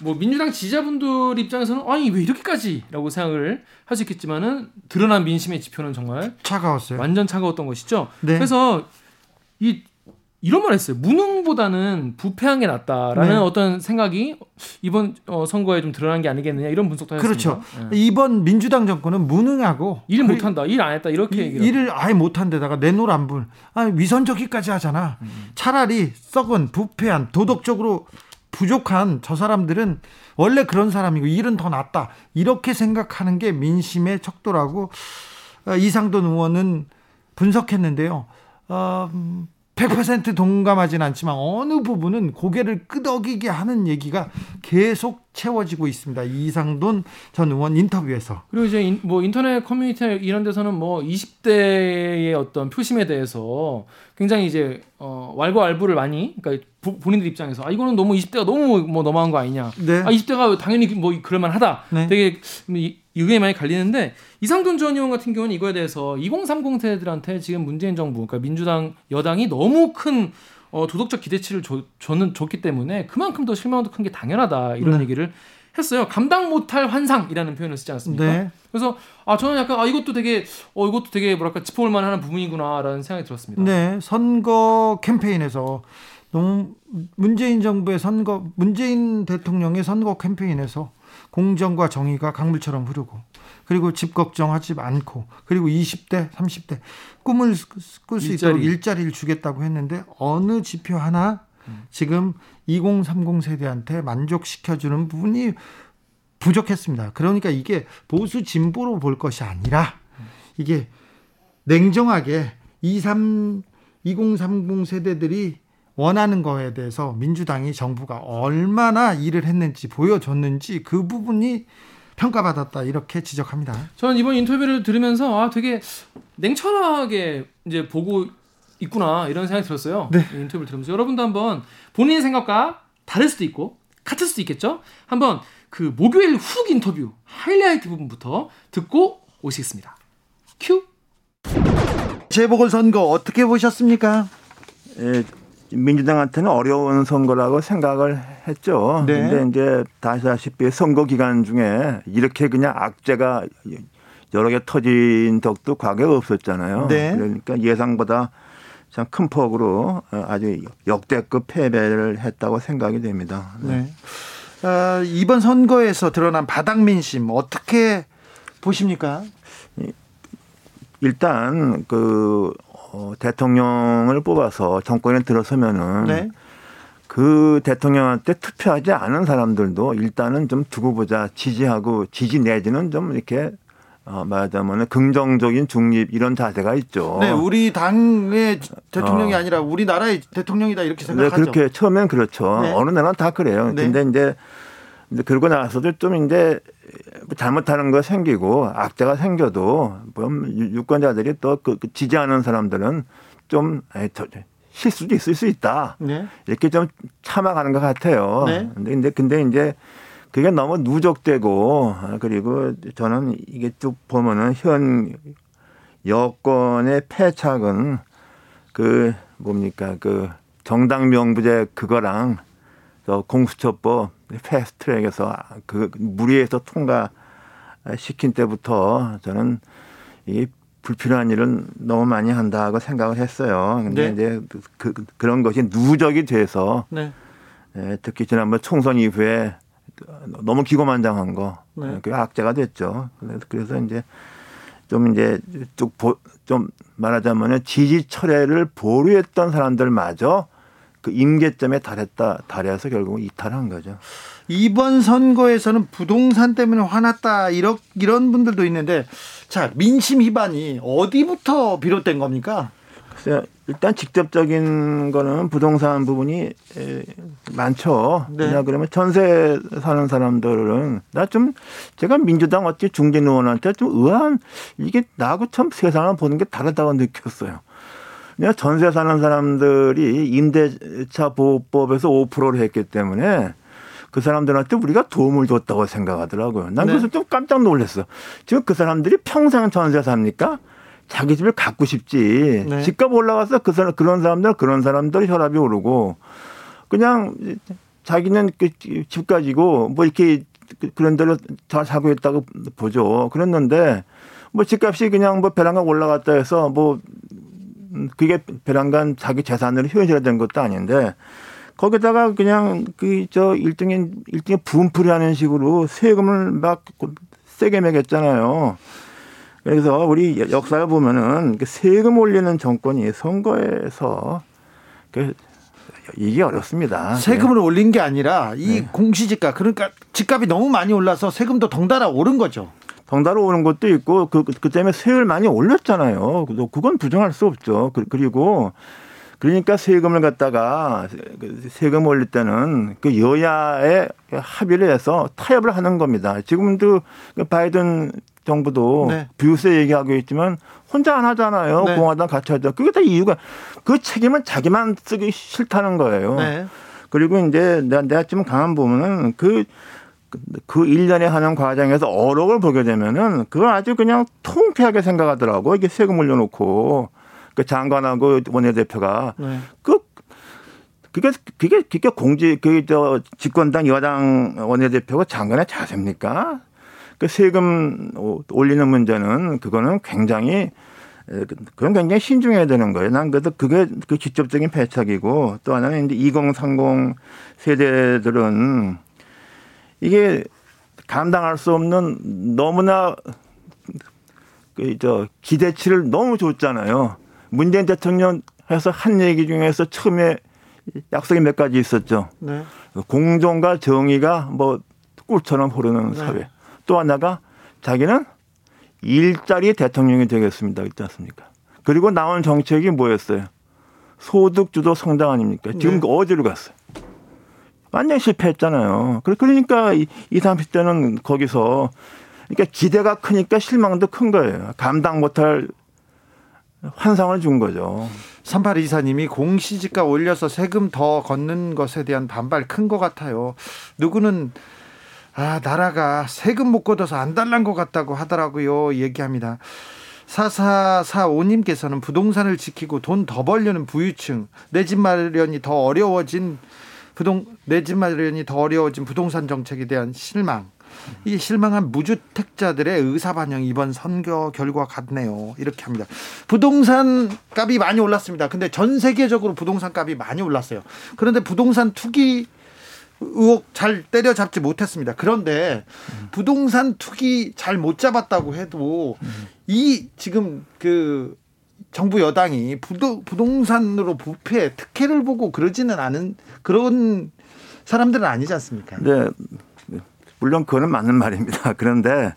뭐 민주당 지지자분들 입장에서는 아니 왜 이렇게까지라고 생각을 할 수 있겠지만은 드러난 민심의 지표는 정말 차가웠어요. 완전 차가웠던 것이죠. 네. 그래서 이 이런 말 했어요. 무능보다는 부패한 게 낫다라는 네. 어떤 생각이 이번 어, 선거에 좀 드러난 게 아니겠느냐 이런 분석도 했습니다. 그렇죠. 네. 이번 민주당 정권은 무능하고 일 못한다, 일 안 했다 이렇게 이, 일을 아예 못한 데다가 내노란불, 아, 위선적이까지 하잖아. 음. 차라리 썩은 부패한 도덕적으로 부족한 저 사람들은 원래 그런 사람이고 일은 더 낫다 이렇게 생각하는 게 민심의 척도라고 어, 이상돈 의원은 분석했는데요. 어, 100% 동감하진 않지만 어느 부분은 고개를 끄덕이게 하는 얘기가 계속 채워지고 있습니다. 이상돈 전 의원 인터뷰에서. 그리고 이제 인, 뭐 인터넷 커뮤니티 이런 데서는 뭐 20대의 어떤 표심에 대해서 굉장히 이제 어 왈가왈부를 많이 그러니까 부, 본인들 입장에서 아 이거는 너무 20대가 너무 뭐 너무한 거 아니냐. 네. 아 20대가 당연히 뭐 그럴 만하다. 네. 되게 의견이 많이 갈리는데 이상돈 전 의원 같은 경우는 이거에 대해서 2030 세대들한테 지금 문재인 정부 그러니까 민주당 여당이 너무 큰 어, 도덕적 기대치를 줘, 줬는, 줬기 때문에 그만큼 더 실망도 큰 게 당연하다 이런 네. 얘기를 했어요. 감당 못할 환상이라는 표현을 쓰지 않습니까? 네. 그래서 아 저는 약간 아 이것도 되게 어 이것도 되게 뭐랄까 짚어볼 만한 부분이구나라는 생각이 들었습니다. 네, 선거 캠페인에서 너무 문재인 정부의 선거 문재인 대통령의 선거 캠페인에서 공정과 정의가 강물처럼 흐르고 그리고 집 걱정하지 않고 그리고 20대, 30대 꿈을 꿀 수 있도록 일자리를 주겠다고 했는데 어느 지표 하나 지금 2030 세대한테 만족시켜주는 부분이 부족했습니다. 그러니까 이게 보수 진보로 볼 것이 아니라 이게 냉정하게 23, 2030 세대들이 원하는 거에 대해서 민주당이 정부가 얼마나 일을 했는지 보여줬는지 그 부분이 평가받았다 이렇게 지적합니다. 저는 이번 인터뷰를 들으면서 아 되게 냉철하게 이제 보고 있구나 이런 생각이 들었어요. 네. 인터뷰를 들으면서 여러분도 한번 본인의 생각과 다를 수도 있고 같을 수도 있겠죠. 한번 그 목요일 훅 인터뷰 하이라이트 부분부터 듣고 오시겠습니다. 큐. 재보궐 선거 어떻게 보셨습니까? 예, 민주당한테는 어려운 선거라고 생각을 했죠. 네. 근데 이제 다시다시피 선거 기간 중에 이렇게 그냥 악재가 여러 개 터진 적도 과거에 없었잖아요. 네. 그러니까 예상보다 참 큰 폭으로 아주 역대급 패배를 했다고 생각이 됩니다. 네. 네. 어, 이번 선거에서 드러난 바닥 민심 어떻게 보십니까? 일단 그 어, 대통령을 뽑아서 정권에 들어서면은 네. 그 대통령한테 투표하지 않은 사람들도 일단은 좀 두고 보자 지지하고 지지 내지는 좀 이렇게 어, 말하자면 긍정적인 중립 이런 자세가 있죠. 네, 우리 당의 대통령이 어. 아니라 우리나라의 대통령이다 이렇게 생각하죠. 네, 그렇게 처음엔 그렇죠. 네. 어느 나라는 다 그래요. 네. 근데 이제 그러고 나서도 좀 이제 잘못하는 거 생기고 악재가 생겨도 뭐 유권자들이 또그 그 지지하는 사람들은 좀 실수도 있을 수 있다. 네. 이렇게 좀 참아가는 것 같아요. 네. 근데 근데 이제 그게 너무 누적되고 그리고 저는 이게 쭉 보면은 현 여권의 패착은 그 뭡니까 그 정당 명부제 그거랑 저 공수처법 패스트트랙에서 그 무리해서 통과시킨 때부터 저는 이 불필요한 일은 너무 많이 한다고 생각을 했어요. 근데 네. 이제 그, 그런 것이 누적이 돼서 네. 예, 특히 지난번 총선 이후에 너무 기고만장한 거 네. 그게 악재가 됐죠. 그래서 이제 좀 이제 좀 말하자면 지지 철회를 보류했던 사람들마저 그 임계점에 달했다 달해서 결국은 이탈한 거죠. 이번 선거에서는 부동산 때문에 화났다 이런 이런 분들도 있는데 자 민심 위반이 어디부터 비롯된 겁니까? 글쎄 일단 직접적인 거는 부동산 부분이 많죠. 네. 그냥 그러면 전세 사는 사람들은 나 좀 제가 민주당 어찌 중진 의원한테 좀 의아한 이게 나하고 참 세상을 보는 게 다르다고 느꼈어요. 내가 전세 사는 사람들이 임대차 보호법에서 5%를 했기 때문에 그 사람들한테 우리가 도움을 줬다고 생각하더라고요. 난 네. 그래서 좀 깜짝 놀랐어. 지금 그 사람들이 평생 전세 삽니까? 자기 집을 갖고 싶지. 네. 집값 올라가서 그 사람 그런 사람들 그런 사람들 혈압이 오르고 그냥 자기는 그집 가지고 뭐 이렇게 그런 대로 잘 살고 있다고 보죠. 그랬는데 뭐 집값이 그냥 뭐 배랑간 올라갔다 해서 뭐 그게 배랑간 자기 재산으로 효율화된 것도 아닌데 거기다가 그냥 그 저 일등인 일등에 분풀이 하는 식으로 세금을 막 세게 매겼잖아요. 그래서 우리 역사를 보면은 그 세금 올리는 정권이 선거에서 그 이게 어렵습니다. 세금을 네. 올린 게 아니라 이 네. 공시지가 그러니까 집값이 너무 많이 올라서 세금도 덩달아 오른 거죠. 덩달아 오른 것도 있고 그, 그 때문에 세율 많이 올렸잖아요. 그건 부정할 수 없죠. 그, 그리고 그러니까 세금을 갖다가 그 세금 올릴 때는 그 여야의 합의를 해서 타협을 하는 겁니다. 지금도 그 바이든 정부도 네. 비유세 얘기하고 있지만 혼자 안 하잖아요. 네. 공화당 같이 하자. 그게 다 이유가 그 책임은 자기만 쓰기 싫다는 거예요. 네. 그리고 이제 내가, 내가 지금 가만 보면은 그, 그 1년에 하는 과정에서 어록을 보게 되면은 그걸 아주 그냥 통쾌하게 생각하더라고. 이게 세금 올려놓고 그 장관하고 원내대표가 네. 그 그게 그게 그게 공직 그저 집권당 여당 원내대표가 장관의 자세입니까? 그 세금 올리는 문제는 그거는 굉장히 그건 굉장히 신중해야 되는 거예요. 난 그래도 그게 그 직접적인 패착이고 또 하나는 이제 2030 세대들은 이게 감당할 수 없는 너무나 그저 기대치를 너무 줬잖아요. 문재인 대통령 해서 한 얘기 중에서 처음에 약속이 몇 가지 있었죠. 네. 공정과 정의가 뭐 꿀처럼 흐르는 네. 사회. 또 하나가 자기는 일자리 대통령이 되겠습니다. 그렇지 않습니까? 그리고 나온 정책이 뭐였어요? 소득주도 성장 아닙니까? 지금 네. 어디로 갔어요? 완전 실패했잖아요. 그러니까 20, 30대는 거기서 그러니까 기대가 크니까 실망도 큰 거예요. 감당 못할 환상을 준 거죠. 3824님이 공시지가 올려서 세금 더 걷는 것에 대한 반발 큰 것 같아요. 누구는 아, 나라가 세금 못 걷어서 안 달란 것 같다고 하더라고요. 얘기합니다. 4445님께서는 부동산을 지키고 돈 더 벌려는 부유층, 내 집 마련이 더 어려워진 부동, 내 집 마련이 더 어려워진 부동산 정책에 대한 실망. 이 실망한 무주택자들의 의사 반영 이번 선거 결과 같네요. 이렇게 합니다. 부동산 값이 많이 올랐습니다. 근데 전 세계적으로 부동산 값이 많이 올랐어요. 그런데 부동산 투기 의혹 잘 때려잡지 못했습니다. 그런데 부동산 투기 잘 못 잡았다고 해도 이 지금 그 정부 여당이 부도, 부동산으로 부패 특혜를 보고 그러지는 않은 그런 사람들은 아니지 않습니까? 네. 물론 그거는 맞는 말입니다. 그런데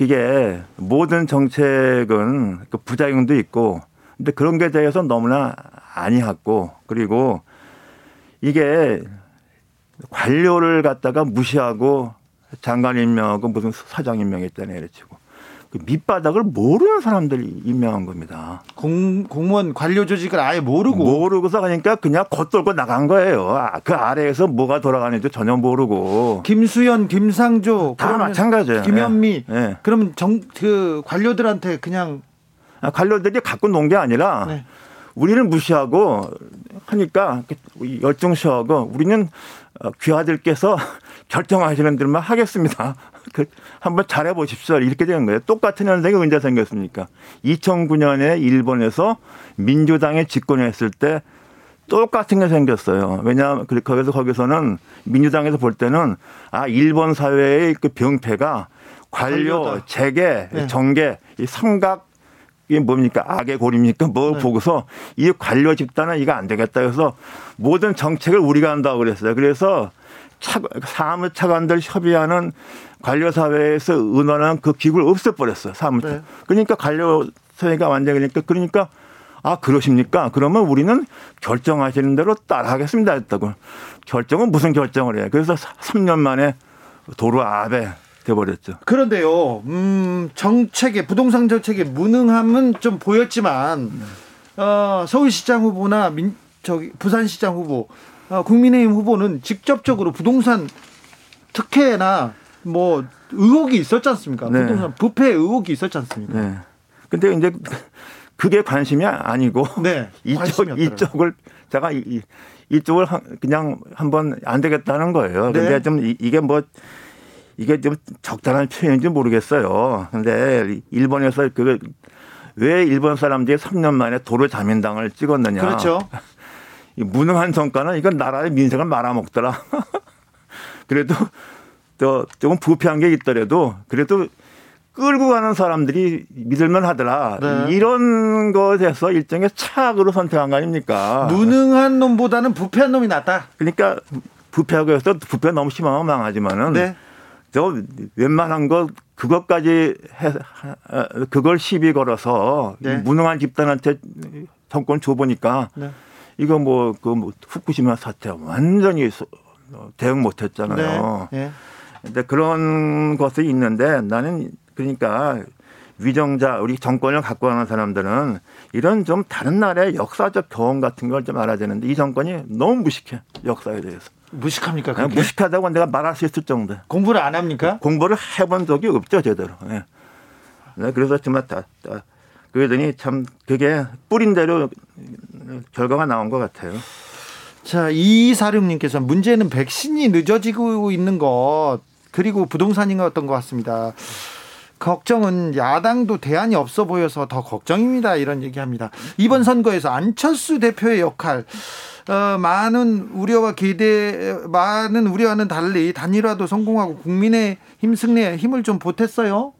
이게 모든 정책은 그 부작용도 있고 근데 그런 게 대해서 너무나 아니했고 그리고 이게 관료를 갖다가 무시하고 장관 임명하고 무슨 사장 임명했다네 이래치고 그 밑바닥을 모르는 사람들이 임명한 겁니다. 공, 공무원 관료 조직을 아예 모르고 모르고서 그러니까 그냥 겉돌고 나간 거예요. 아, 그 아래에서 뭐가 돌아가는지 전혀 모르고. 김수현, 김상조 다 마찬가지예요. 김현미. 네. 그러면 정 그 관료들한테 그냥 아, 관료들이 갖고 논 게 아니라 네. 우리를 무시하고 하니까 열중시하고 우리는 어, 귀하들께서 결정하시는 대로만 하겠습니다. 그 한번 잘해 보십시오. 이렇게 되는 거예요. 똑같은 현상이 언제 생겼습니까? 2009년에 일본에서 민주당이 집권했을 때 똑같은 게 생겼어요. 왜냐하면 거기서 거기서는 민주당에서 볼 때는 아 일본 사회의 그 병폐가 관료. 재계, 네. 정계 이 삼각 이게 뭡니까 악의 고리입니까? 뭐 네. 보고서 이 관료 집단은 이거 안 되겠다 그래서 모든 정책을 우리가 한다고 그랬어요. 그래서 차, 사무차관들 협의하는 관료사회에서 의논한 그 기구를 없애버렸어요. 사무차. 네. 그러니까 관료사회가 완전히 그러니까 그러니까 아 그러십니까? 그러면 우리는 결정하시는 대로 따라하겠습니다 했다고. 결정은 무슨 결정을 해요? 그래서 3년 만에 도로 아베 돼버렸죠. 그런데요, 음, 정책의 부동산 정책의 무능함은 좀 보였지만 어, 서울시장 후보나 민, 저기 부산시장 후보, 어, 국민의힘 후보는 직접적으로 부동산 특혜나 뭐 의혹이 있었지 않습니까? 네. 부동산 부패 의혹이 있었지 않습니까? 네. 근데 이제 그게 관심이 아니고 네, 이쪽 이쪽을 제가 이, 이쪽을 그냥 한번 안 되겠다는 거예요. 네. 근데 좀 이게 뭐 이게 좀 적당한 표현인지 모르겠어요. 근데 일본에서 그왜 일본 사람들이 3년 만에 도로 자민당을 찍었느냐. 그렇죠. 이 무능한 성과는 이건 나라의 민생을 말아먹더라. 그래도 또 조금 부패한 게 있더라도 그래도 끌고 가는 사람들이 믿을만 하더라. 네. 이런 것에서 일종의 차악으로 선택한 거 아닙니까? 무능한 놈보다는 부패한 놈이 낫다. 그러니까 부패하고 해서 부패 너무 심하면 망하지만은 네. 저 웬만한 것 그것까지 해 그걸 시비 걸어서 네. 무능한 집단한테 정권 줘보니까 네. 이거 뭐그 뭐 후쿠시마 사태 완전히 대응 못했잖아요. 네. 네. 근데 그런 것이 있는데 나는 그러니까 위정자 우리 정권을 갖고 가는 사람들은 이런 좀 다른 나라의 역사적 경험 같은 걸 좀 알아야 되는데 이 정권이 너무 무식해 역사에 대해서. 무식합니까? 그렇게? 무식하다고 내가 말할 수 있을 정도. 공부를 안 합니까? 공부를 해본 적이 없죠 제대로. 네. 네, 그래서 정말 다, 다 그러더니 참 그게 뿌린 대로 결과가 나온 것 같아요. 자, 이사령님께서 문제는 백신이 늦어지고 있는 것 그리고 부동산인 것 같습니다. 걱정은 야당도 대안이 없어 보여서 더 걱정입니다. 이런 얘기합니다. 이번 선거에서 안철수 대표의 역할 어, 많은 우려와 기대, 많은 우려와는 달리 단일화도 성공하고 국민의 힘 승리에 힘을 좀 보탰어요.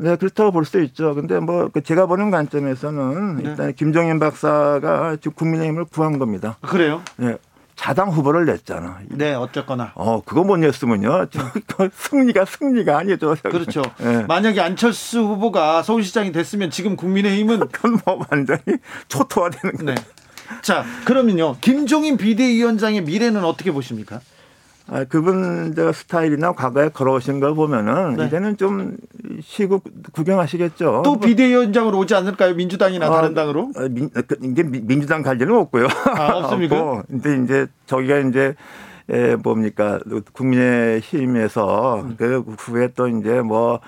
네, 그렇다고 볼 수 있죠. 근데 뭐그 제가 보는 관점에서는 네. 일단 김종인 박사가 지금 국민의힘을 구한 겁니다. 그래요? 네. 자당 후보를 냈잖아. 네, 어쨌거나. 어, 그거 못 냈으면요. 승리가 승리가 아니죠. 그렇죠. 네. 만약에 안철수 후보가 서울시장이 됐으면 지금 국민의힘은 그건 뭐 완전히 초토화되는 거예요. 네. 자, 그러면요. 김종인 비대위원장의 미래는 어떻게 보십니까? 아, 그분 저 스타일이나 과거에 걸어오신 걸 보면은 네. 이제는 좀 시국 구경하시겠죠. 또 비대위원장으로 오지 않을까요? 민주당이나 아, 다른 당으로? 아, 민, 그, 이제 민주당 갈 일은 없고요. 아, 없습니까? 없고. 근데 이제 저기가 이제 에, 뭡니까 국민의힘에서 음. 그 후에 또 이제 뭐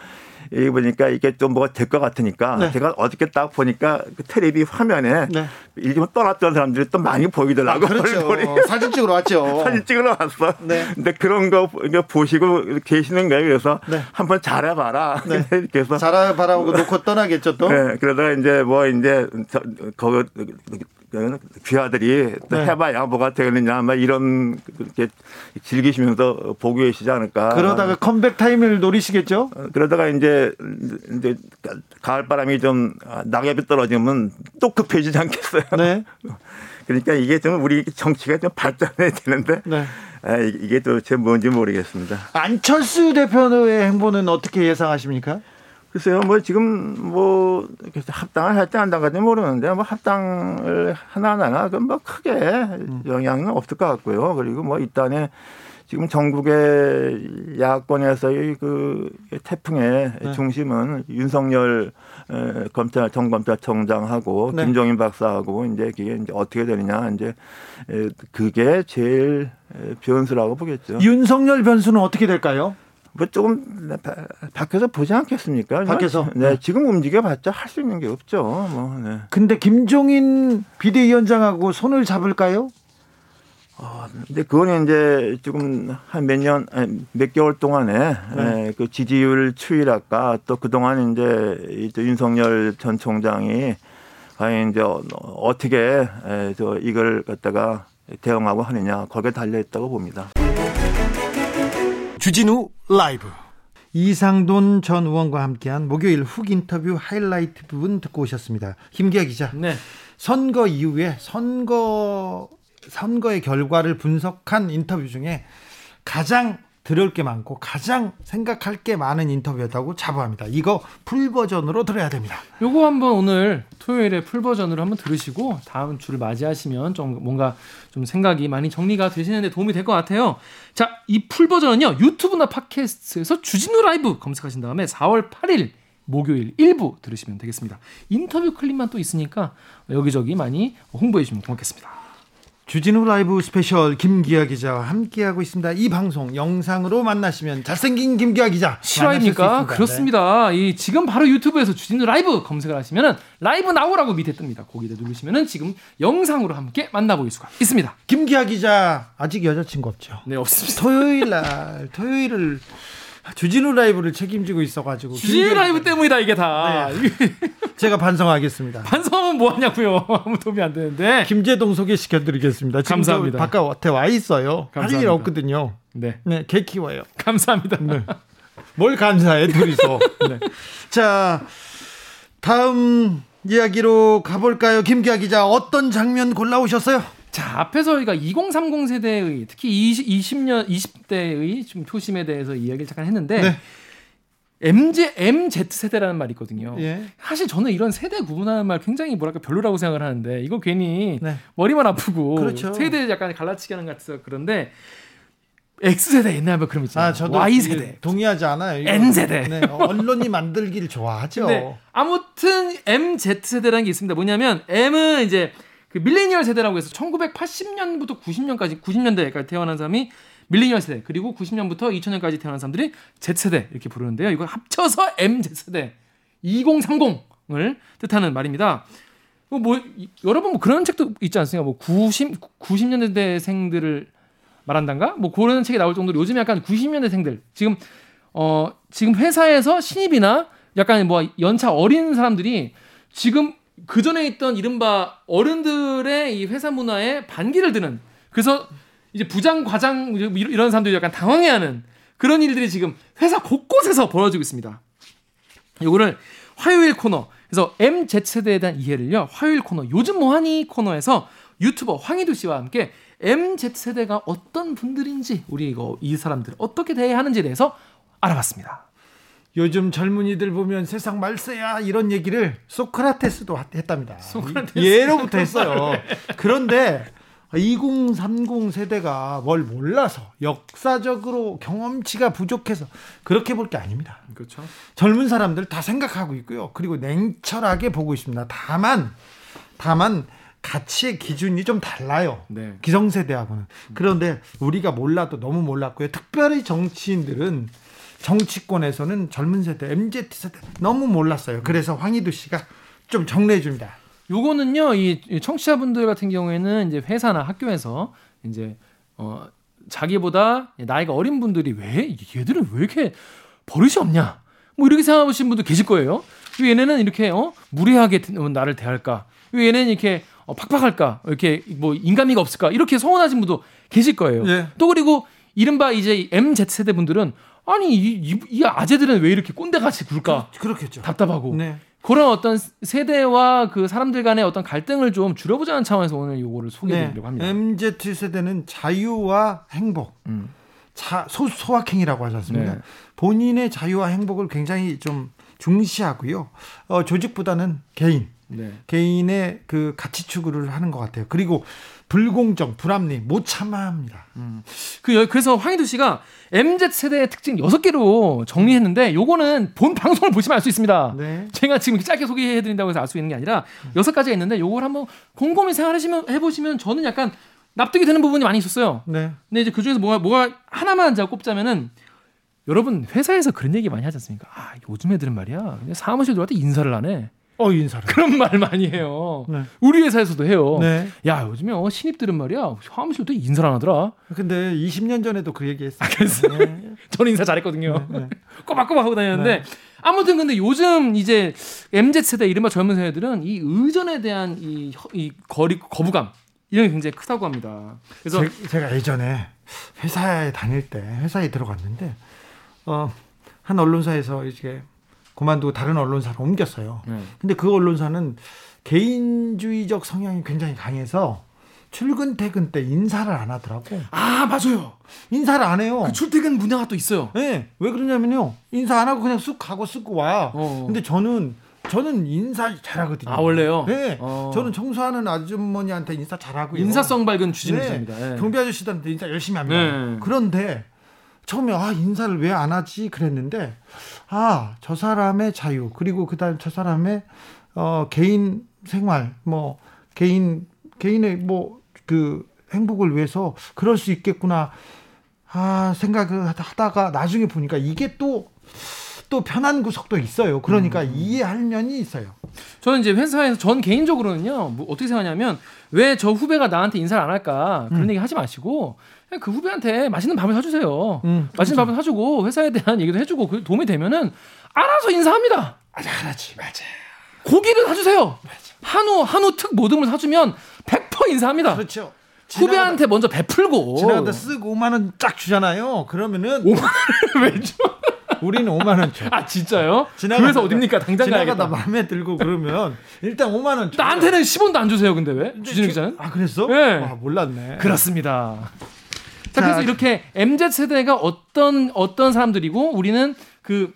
여기 보니까 이게 좀 뭐가 될 것 같으니까 네. 제가 어저께 딱 보니까 그 텔레비 화면에 네. 일본 떠났던 사람들이 또 많이 보이더라고요. 아, 그렇죠. 사진 찍으러 왔죠. 사진 찍으러 왔어. 네. 근데 그런 거 보시고 계시는 거예요. 그래서 네. 한번 잘해봐라. 네. 그래서 잘해봐라고 놓고 떠나겠죠 또. 네. 그러다가 이제 뭐 이제 저, 거 귀하들이 네. 해봐야 뭐가 되겠느냐, 막 이런 게 즐기시면서 보고 계시지 않을까. 그러다가 컴백 타임을 노리시겠죠? 어, 그러다가 이제 이제 가을 바람이 좀 낙엽이 떨어지면 또 급해지지 않겠어요. 네. 그러니까 이게 좀 우리 정치가 좀 발전해야 되는데 네. 이게 도대체 뭔지 모르겠습니다. 안철수 대표의 행보는 어떻게 예상하십니까? 글쎄요, 뭐 지금 뭐 합당을 안 할지 모르는데 뭐 합당을 하나하나 그건 뭐 크게 영향은 없을 것 같고요. 그리고 뭐 일단에 지금 전국의 야권에서의 그 태풍의 네. 중심은 윤석열 검찰 정검찰청장하고 네. 김종인 박사하고 이제 그게 이제 어떻게 되느냐 이제 그게 제일 변수라고 보겠죠. 윤석열 변수는 어떻게 될까요? 뭐 조금 밖에서 보지 않겠습니까? 밖에서 네, 네. 지금 움직여봤자 할 수 있는 게 없죠. 뭐. 네. 근데 김종인 비대위원장하고 손을 잡을까요? 어, 근데 그거는 이제 지금 한 몇 년, 몇 개월 동안에 네. 에, 그 지지율 추이랄까 또 그동안 이제 윤석열 전 총장이 과연 이제 어떻게 에, 저 이걸 갖다가 대응하고 하느냐 거기에 달려 있다고 봅니다. 주진우 라이브 이상돈 전 의원과 함께한 목요일 훅 인터뷰 하이라이트 부분 듣고 오셨습니다. 김기아 기자. 네. 선거 이후에 선거 선거의 결과를 분석한 인터뷰 중에 가장 들을 게 많고 가장 생각할 게 많은 인터뷰였다고 자부합니다. 이거 full 버전으로 들어야 됩니다. 요거 한번 오늘 토요일에 full 버전으로 한번 들으시고 다음 주를 맞이하시면 좀 뭔가 좀 생각이 많이 정리가 되시는데 도움이 될 것 같아요. 자, 이 full 버전은요. 유튜브나 팟캐스트에서 주진우 라이브 검색하신 다음에 4월 8일 목요일 일부 들으시면 되겠습니다. 인터뷰 클립만 또 있으니까 여기저기 많이 홍보해 주시면 고맙겠습니다. 주진우 라이브 스페셜 김기아 기자와 함께하고 있습니다. 이 방송 영상으로 만나시면 잘생긴 김기아 기자 실화입니까? 그렇습니다. 네. 이 지금 바로 유튜브에서 주진우 라이브 검색을 하시면은 라이브 나오라고 밑에 뜹니다. 거기다 누르시면은 지금 영상으로 함께 만나보실 수가 있습니다. 김기아 기자 아직 여자친구 없죠? 네 없습니다. 토요일 날 토요일을 주진우 라이브를 책임지고 있어가지고 주진우 라이브 때문이다 이게 다. 네. 제가 반성하겠습니다. 반성하면 뭐 하냐고요? 아무 도움이 안 되는데. 김재동 소개시켜드리겠습니다. 감사합니다. 바깥에 와 있어요. 할 일 없거든요. 네, 네, 개 키워요. 감사합니다. 네. 뭘 감사해 둘이서. 네. 자, 다음 이야기로 가볼까요? 김기아 기자 어떤 장면 골라오셨어요? 자, 앞에서 우리가 2030 세대의 특히 20, 20 년 20대의 좀 표심에 대해서 이야기를 잠깐 했는데 네. MZ MZ 세대라는 말이 있거든요. 예. 사실 저는 이런 세대 구분하는 말 굉장히 뭐랄까 별로라고 생각을 하는데 이거 괜히 네. 머리만 아프고 그렇죠. 세대 약간 갈라치기 하는 것 같아서 그런데 X세대 옛날 뭐 그런 있잖아요. 아, 저도 Y세대. 동의하지 않아요. N세대. 네, 언론이 만들기를 좋아하죠. 네, 아무튼 MZ세대라는 게 있습니다. 뭐냐면 M은 이제 그 밀레니얼 세대라고 해서 1980년부터 90년까지 90년대까지 태어난 사람이 밀레니얼 세대 그리고 90년부터 2000년까지 태어난 사람들이 Z세대 이렇게 부르는데요. 이거 합쳐서 MZ세대 2030을 뜻하는 말입니다. 뭐, 뭐 여러분 뭐 그런 책도 있지 않습니까? 뭐 90, 90년대생들을 말한단가? 뭐 그런 책이 나올 정도로 요즘 약간 90년대생들 지금 어 지금 회사에서 신입이나 약간 뭐 연차 어린 사람들이 지금 그 전에 있던 이른바 어른들의 이 회사 문화에 반기를 드는 그래서 이제 부장 과장 이런 사람들이 약간 당황해하는 그런 일들이 지금 회사 곳곳에서 벌어지고 있습니다. 요거를 화요일 코너 그래서 MZ 세대에 대한 이해를요 화요일 코너 요즘 뭐하니 코너에서 유튜버 황희두 씨와 함께 MZ 세대가 어떤 분들인지 우리 이거 이 사람들 어떻게 대해야 하는지에 대해서 알아봤습니다. 요즘 젊은이들 보면 세상 말세야 이런 얘기를 소크라테스도 했답니다. 소크라테스. 예로부터 했어요. 그런데 2030 세대가 뭘 몰라서 역사적으로 경험치가 부족해서 그렇게 볼 게 아닙니다. 그렇죠. 젊은 사람들 다 생각하고 있고요. 그리고 냉철하게 보고 있습니다. 다만 다만 가치의 기준이 좀 달라요. 네. 기성세대하고는. 그런데 우리가 몰라도 너무 몰랐고요. 특별히 정치인들은 정치권에서는 젊은 세대, MZ 세대 너무 몰랐어요. 그래서 황희두 씨가 좀 정리해 줍니다. 요거는요, 이 청취자분들 같은 경우에는 이제 회사나 학교에서 이제 어 자기보다 나이가 어린 분들이 왜 얘들은 왜 이렇게 버릇이 없냐? 뭐 이렇게 생각하시는 분도 계실 거예요. 왜 얘네는 이렇게 어 무례하게 나를 대할까? 왜 얘네는 이렇게 어, 팍팍할까? 이렇게 뭐 인간미가 없을까? 이렇게 서운하신 분도 계실 거예요. 네. 또 그리고 이른바 이제 MZ 세대 분들은 아니 이, 이, 이 아재들은 왜 이렇게 꼰대같이 굴까? 그, 그렇겠죠. 답답하고. 네. 그런 어떤 세대와 그 사람들 간의 어떤 갈등을 좀 줄여보자는 차원에서 오늘 요거를 소개해드리려고 네. 합니다. MZ 세대는 자유와 행복, 음. 자, 소, 소확행이라고 하지 않습니까? 네. 본인의 자유와 행복을 굉장히 좀 중시하고요. 어, 조직보다는 개인, 네. 개인의 그 가치 추구를 하는 것 같아요. 그리고 불공정, 불합리 못 참아합니다. 음. 그 그래서 황희두 씨가 MZ 세대의 특징 6개로 정리했는데 요거는 본 방송을 보시면 알 수 있습니다. 네. 제가 지금 짧게 소개해 드린다고 해서 알 수 있는 게 아니라 여섯 가지가 있는데 요걸 한번 곰곰이 생각하시면 해 보시면 저는 약간 납득이 되는 부분이 많이 있었어요. 네. 근데 이제 그 중에서 뭐가 뭐가 하나만 제가 꼽자면은 여러분 회사에서 그런 얘기 많이 하지 않습니까? 아, 요즘 애들은 말이야. 사무실 들어갈 때 인사를 안 해. 어 인사를 그런 말 많이 해요. 네. 우리 회사에서도 해요. 네. 야 요즘에 어, 신입들은 말이야 사무실도 인사를 안 하더라. 근데 20년 전에도 그 얘기 했어요. 아, 그랬어요? 네. 저는 인사 잘했거든요. 네, 네. 꼬박꼬박 하고 다녔는데 네. 아무튼 근데 요즘 이제 mz 세대 이른바 젊은 세대들은 이 의전에 대한 이, 이 거리 거부감 이런 게 굉장히 크다고 합니다. 그래서 제, 가 예전에 회사에 다닐 때 회사에 들어갔는데 어 한 언론사에서 이제 그만두고 다른 언론사로 옮겼어요. 네. 근데 그 언론사는 개인주의적 성향이 굉장히 강해서 출근 퇴근 때 인사를 안 하더라고. 아 맞아요. 인사를 안 해요. 그 출퇴근 문화가 또 있어요. 네. 왜 그러냐면요. 인사 안 하고 그냥 쑥 가고 쑥 와. 어. 근데 저는 저는 인사 잘하거든요. 아 원래요? 네. 어. 저는 청소하는 아주머니한테 인사 잘하고 인사성 밝은 주진우입니다. 네. 네. 경비 아저씨들한테 인사 열심히 합니다. 네. 그런데 처음에 아 인사를 왜 안 하지 그랬는데 아 저 사람의 자유 그리고 그다음 저 사람의 어 개인 생활 뭐 개인 개인의 뭐 그 행복을 위해서 그럴 수 있겠구나 아 생각을 하다가 나중에 보니까 이게 또또 편한 구석도 있어요. 그러니까 음. 이해할 면이 있어요. 저는 이제 회사에서 전 개인적으로는요 뭐 어떻게 생각하냐면 왜 저 후배가 나한테 인사를 안 할까 그런 음. 얘기 하지 마시고 그 후배한테 맛있는 밥을 사주세요. 음, 맛있는 밥을 사주고 회사에 대한 얘기도 해주고 그 도움이 되면은 알아서 인사합니다. 맞아, 알았지, 맞아. 고기를 사주세요. 맞아. 한우 한우 특 모듬을 사주면 100% 인사합니다. 그렇죠. 후배한테 먼저 베풀고 지나가다 쓰고 5만 원 쫙 주잖아요. 그러면은 5만 원을 왜 줘? 우리는 5만 원 줘. 아 진짜요? 지나가다 어딥니까? 당장 지나가다 가야겠다. 마음에 들고 그러면 일단 5만 원. 줘. 나한테는 10원도 안 주세요. 근데 왜? 주진우 기자는? 아 그랬어? 네. 와 몰랐네. 그렇습니다. 자, 그래서 이렇게 MZ 세대가 어떤 어떤 사람들이고 우리는 그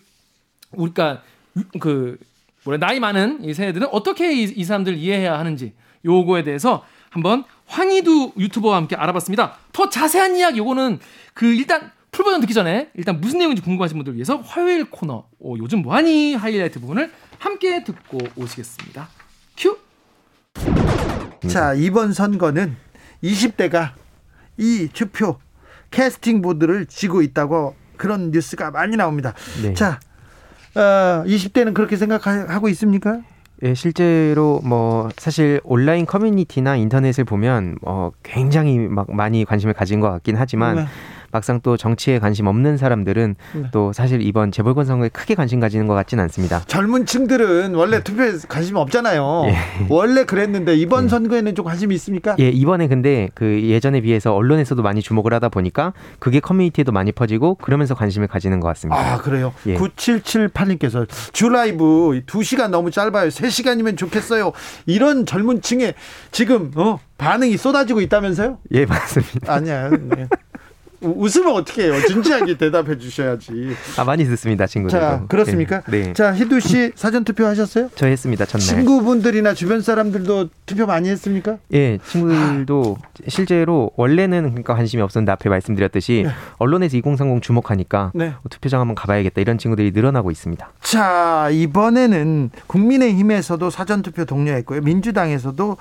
우리가 그 뭐래 나이 많은 이 세대들은 어떻게 이, 이 사람들 이해해야 하는지 요거에 대해서 한번 황희두 유튜버와 함께 알아봤습니다. 더 자세한 이야기 요거는 그 일단 풀버전 듣기 전에 일단 무슨 내용인지 궁금하신 분들 위해서 화요일 코너 어, 요즘 뭐하니 하이라이트 부분을 함께 듣고 오시겠습니다. 큐. 자 이번 선거는 20대가 이 투표 캐스팅 보드를 쥐고 있다고 그런 뉴스가 많이 나옵니다. 네. 자, 어, 20대는 그렇게 생각하고 있습니까? 예, 실제로 뭐 사실 온라인 커뮤니티나 인터넷을 보면 어 굉장히 막 많이 관심을 가진 것 같긴 하지만 네. 막상 또 정치에 관심 없는 사람들은 네. 또 사실 이번 재보궐 선거에 크게 관심 가지는 것 같지는 않습니다. 젊은 층들은 원래 투표에 관심 없잖아요. 예. 원래 그랬는데 이번 예. 선거에는 좀 관심이 있습니까? 예, 이번에 근데 그 예전에 비해서 언론에서도 많이 주목을 하다 보니까 그게 커뮤니티에도 많이 퍼지고 그러면서 관심을 가지는 것 같습니다. 아, 그래요? 예. 9778님께서 주 라이브 2시간 너무 짧아요. 3시간이면 좋겠어요. 이런 젊은 층에 지금 어 반응이 쏟아지고 있다면서요? 예, 맞습니다. 아니야. 네. 웃으면 어떻게 해요? 진지하게 대답해 주셔야지. 아 많이 듣습니다, 친구들. 자, 그렇습니까? 네. 네. 자, 희두 씨 사전 투표 하셨어요? 저 했습니다, 첫날. 친구분들이나 주변 사람들도 투표 많이 했습니까? 예, 친구들도 아. 실제로 원래는 그러니까 관심이 없었는데 앞에 말씀드렸듯이 네. 언론에서 2030 주목하니까 네. 어, 투표장 한번 가봐야겠다 이런 친구들이 늘어나고 있습니다. 자, 이번에는 국민의힘에서도 사전 투표 독려했고요, 민주당에서도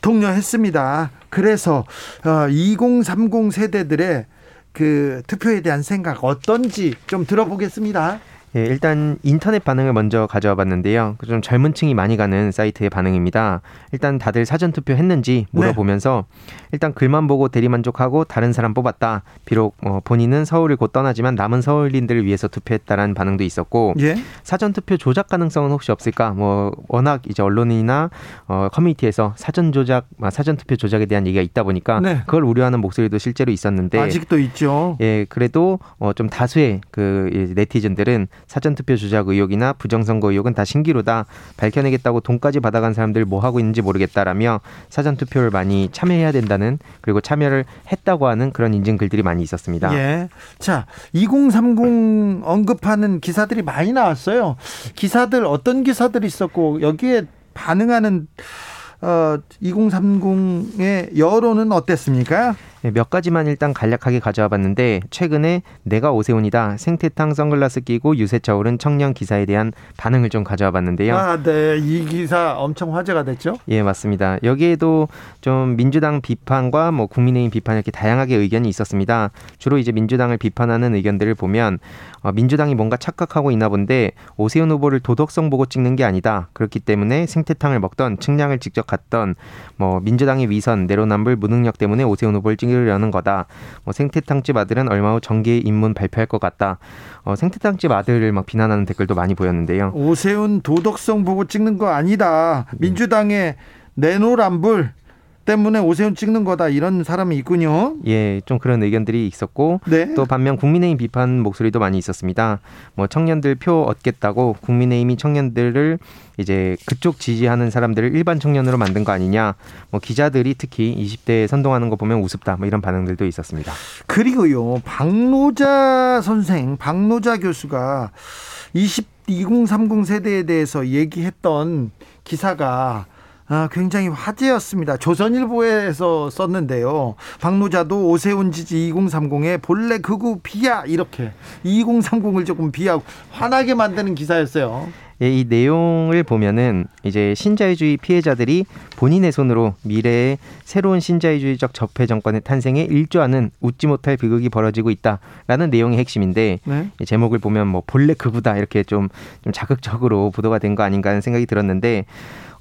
독려했습니다. 그래서 어, 2030 세대들의 그 투표에 대한 생각 어떤지 좀 들어보겠습니다. 예, 일단 인터넷 반응을 먼저 가져와 봤는데요. 좀 젊은 층이 많이 가는 사이트의 반응입니다. 일단 다들 사전 투표 했는지 물어보면서 네. 일단 글만 보고 대리만족하고 다른 사람 뽑았다. 비록 어, 본인은 서울을 곧 떠나지만 남은 서울인들을 위해서 투표했다라는 반응도 있었고 예? 사전 투표 조작 가능성은 혹시 없을까? 뭐 워낙 이제 언론이나 어, 커뮤니티에서 사전 조작, 아, 사전 투표 조작에 대한 얘기가 있다 보니까 네. 그걸 우려하는 목소리도 실제로 있었는데 아직도 있죠. 예, 그래도 어, 좀 다수의 그 네티즌들은 사전투표 조작 의혹이나 부정선거 의혹은 다 신기루다. 밝혀내겠다고 돈까지 받아간 사람들 뭐 하고 있는지 모르겠다라며 사전투표를 많이 참여해야 된다는 그리고 참여를 했다고 하는 그런 인증 글들이 많이 있었습니다. 예. 자, 2030 언급하는 기사들이 많이 나왔어요. 기사들 어떤 기사들이 있었고 여기에 반응하는 어, 2030의 여론은 어땠습니까? 네, 몇 가지만 일단 간략하게 가져와 봤는데 최근에 내가 오세훈이다 생태탕 선글라스 끼고 유세차 오른 청년 기사에 대한 반응을 좀 가져와 봤는데요. 아, 네. 이 기사 엄청 화제가 됐죠? 예, 맞습니다. 여기에도 좀 민주당 비판과 뭐 국민의힘 비판 이렇게 다양하게 의견이 있었습니다. 주로 이제 민주당을 비판하는 의견들을 보면 어, 민주당이 뭔가 착각하고 있나 본데 오세훈 후보를 도덕성 보고 찍는 게 아니다. 그렇기 때문에 생태탕을 먹던 측량을 직접 갔던 뭐 민주당의 위선 내로남불 무능력 때문에 오세훈 후보를 찍 찍으려는 거다. 뭐 생태탕집 아들은 얼마 후 정계 입문 발표할 것 같다. 어, 생태탕집 아들을 막 비난하는 댓글도 많이 보였는데요. 오세훈 도덕성 보고 찍는 거 아니다. 민주당의 내노란불 때문에 오세훈 찍는 거다 이런 사람이 있군요. 예, 좀 그런 의견들이 있었고 네. 또 반면 국민의힘 비판 목소리도 많이 있었습니다. 뭐 청년들 표 얻겠다고 국민의힘이 청년들을 이제 그쪽 지지하는 사람들을 일반 청년으로 만든 거 아니냐. 뭐 기자들이 특히 20대에 선동하는 거 보면 우습다. 뭐 이런 반응들도 있었습니다. 그리고요. 박노자 선생, 박노자 교수가 20 2030 세대에 대해서 얘기했던 기사가 아, 굉장히 화제였습니다. 조선일보에서 썼는데요. 박노자도 오세훈 지지 2030의 본래 극우 비하 이렇게 2030을 조금 비하고 화나게 만드는 기사였어요. 예, 이 내용을 보면은 이제 신자유주의 피해자들이 본인의 손으로 미래의 새로운 신자유주의적 적폐 정권의 탄생에 일조하는 웃지 못할 비극이 벌어지고 있다라는 내용의 핵심인데 네? 제목을 보면 뭐 본래 극우다 이렇게 좀, 좀 자극적으로 보도가 된 거 아닌가 하는 생각이 들었는데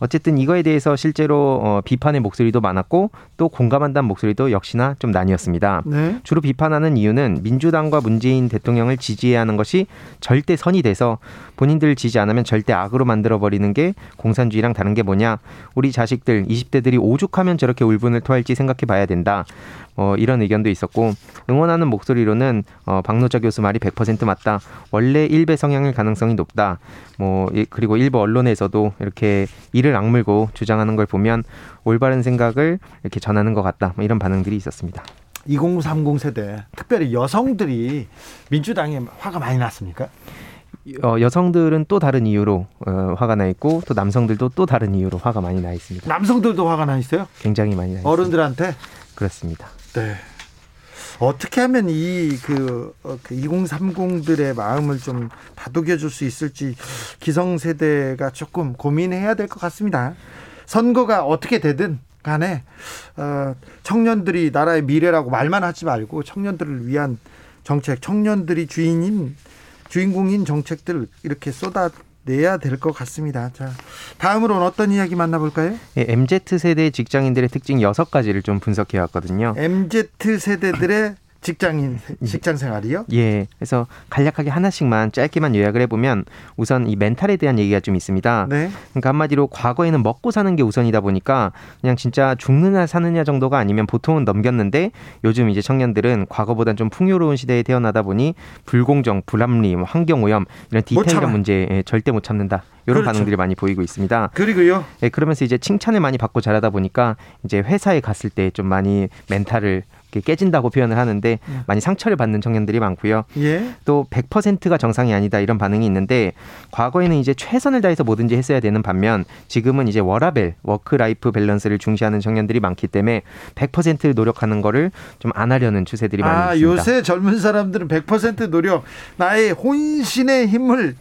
어쨌든 이거에 대해서 실제로 어, 비판의 목소리도 많았고 또 공감한다는 목소리도 역시나 좀 나뉘었습니다. 네. 주로 비판하는 이유는 민주당과 문재인 대통령을 지지해야 하는 것이 절대 선이 돼서 본인들 지지 안 하면 절대 악으로 만들어 버리는 게 공산주의랑 다른 게 뭐냐? 우리 자식들 20대들이 오죽하면 저렇게 울분을 토할지 생각해 봐야 된다. 어, 이런 의견도 있었고 응원하는 목소리로는 어, 박노자 교수 말이 100% 맞다. 원래 일배 성향일 가능성이 높다. 뭐 그리고 일부 언론에서도 이렇게 이를 악물고 주장하는 걸 보면 올바른 생각을 이렇게 전하는 것 같다. 뭐 이런 반응들이 있었습니다. 2030 세대 특별히 여성들이 민주당에 화가 많이 났습니까? 어, 여성들은 또 다른 이유로 어, 화가 나 있고 또 남성들도 또 다른 이유로 화가 많이 나 있습니다. 남성들도 화가 나 있어요? 굉장히 많이 나 있습니다. 어른들한테? 그렇습니다. 네. 어떻게 하면 이그 어, 그 2030들의 마음을 좀 다독여 줄 수 있을지 기성세대가 조금 고민해야 될 것 같습니다. 선거가 어떻게 되든 간에 어, 청년들이 나라의 미래라고 말만 하지 말고 청년들을 위한 정책, 청년들이 주인인 주인공인 정책들 이렇게 쏟아 내야 될 것 같습니다. 자, 다음으로는 어떤 이야기 만나볼까요? 예, MZ 세대 직장인들의 특징 여섯 가지를 좀 분석해 왔거든요. MZ 세대들의 직장인 직장 생활이요? 예. 그래서 간략하게 하나씩만 짧게만 요약을 해보면 우선 이 멘탈에 대한 얘기가 좀 있습니다. 네. 그러니까 한마디로 과거에는 먹고 사는 게 우선이다 보니까 그냥 진짜 죽느냐 사느냐 정도가 아니면 보통은 넘겼는데 요즘 이제 청년들은 과거보단 좀 풍요로운 시대에 태어나다 보니 불공정, 불합리, 뭐 환경 오염 이런 디테일한 문제 에 절대 못 참는다. 이런 그렇죠. 반응들이 많이 보이고 있습니다. 그리고요. 예, 그러면서 이제 칭찬을 많이 받고 자라다 보니까 이제 회사에 갔을 때 좀 많이 멘탈을 깨진다고 표현을 하는데 예. 많이 상처를 받는 청년들이 많고요. 예. 또 100%가 정상이 아니다 이런 반응이 있는데 과거에는 이제 최선을 다해서 뭐든지 했어야 되는 반면 지금은 이제 워라밸 work life balance를 중시하는 청년들이 많기 때문에 100% 노력하는 거를 좀 안 하려는 추세들이 많이 아, 있습니다. 요새 젊은 사람들은 100% 노력 나의 혼신의 힘을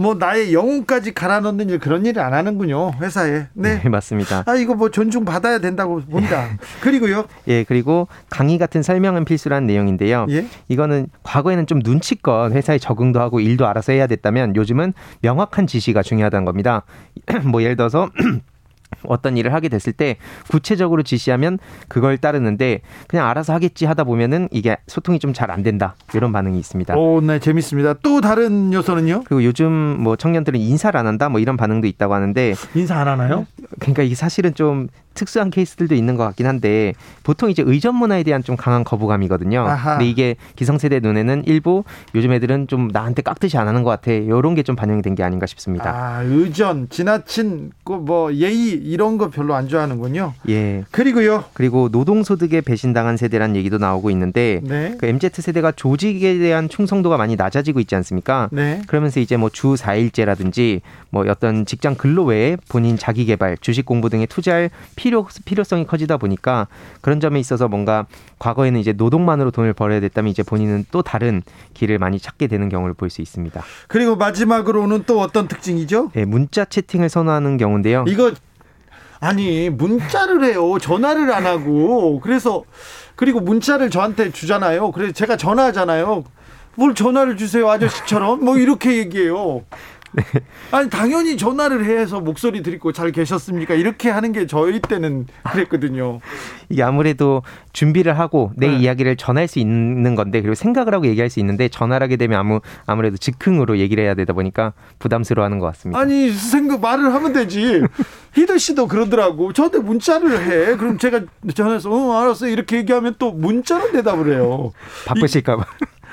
뭐 나의 영혼까지 갈아 넣는 일 그런 일을 안 하는군요 회사에. 네, 네 맞습니다. 아 이거 뭐 존중 받아야 된다고 봅니다. 그리고요. 예 그리고 강의 같은 설명은 필수라는 내용인데요. 예? 이거는 과거에는 좀 눈치껏 회사에 적응도 하고 일도 알아서 해야 됐다면 요즘은 명확한 지시가 중요하다는 겁니다. 뭐 예를 들어서 어떤 일을 하게 됐을 때 구체적으로 지시하면 그걸 따르는데 그냥 알아서 하겠지 하다 보면은 이게 소통이 좀 잘 안 된다 이런 반응이 있습니다. 오, 네 재밌습니다. 또 다른 요소는요? 그리고 요즘 뭐 청년들은 인사를 안 한다 뭐 이런 반응도 있다고 하는데 인사 안 하나요? 그러니까 이게 사실은 좀 특수한 케이스들도 있는 것 같긴 한데 보통 이제 의전 문화에 대한 좀 강한 거부감이거든요. 아하. 근데 이게 기성세대 눈에는 일부 요즘 애들은 좀 나한테 깍듯이 안 하는 것 같아. 이런 게 좀 반영이 된 게 아닌가 싶습니다. 아, 의전, 지나친 뭐 예의 이런 거 별로 안 좋아하는군요. 예. 그리고요. 그리고 노동소득에 배신당한 세대란 얘기도 나오고 있는데 네. 그 MZ 세대가 조직에 대한 충성도가 많이 낮아지고 있지 않습니까? 네. 그러면서 이제 뭐 주 4일제라든지 뭐 어떤 직장 근로 외에 본인 자기 개발, 주식 공부 등에 투자할 필요 필요성이 커지다 보니까 그런 점에 있어서 뭔가 과거에는 이제 노동만으로 돈을 벌어야 됐다면 이제 본인은 또 다른 길을 많이 찾게 되는 경우를 볼 수 있습니다. 그리고 마지막으로는 또 어떤 특징이죠? 네, 문자 채팅을 선호하는 경우인데요. 이거 아니 문자를 해요 전화를 안 하고 그래서 그리고 문자를 저한테 주잖아요 그래서 제가 전화하잖아요 뭘 전화를 주세요 아저씨처럼 뭐 이렇게 얘기해요 네. 아니 당연히 전화를 해서 목소리 드리고 잘 계셨습니까? 이렇게 하는 게 저희 때는 그랬거든요. 이게 아무래도 준비를 하고 내 네. 이야기를 전할 수 있는 건데 그리고 생각을 하고 얘기할 수 있는데 전화를 하게 되면 아무 아무래도 즉흥으로 얘기를 해야 되다 보니까 부담스러워하는 것 같습니다. 아니 생각 말을 하면 되지. 히드 씨도 그러더라고. 저한테 문자를 해. 그럼 제가 전화해서 어 알았어 이렇게 얘기하면 또 문자로 대답을 해요. 바쁘실까봐.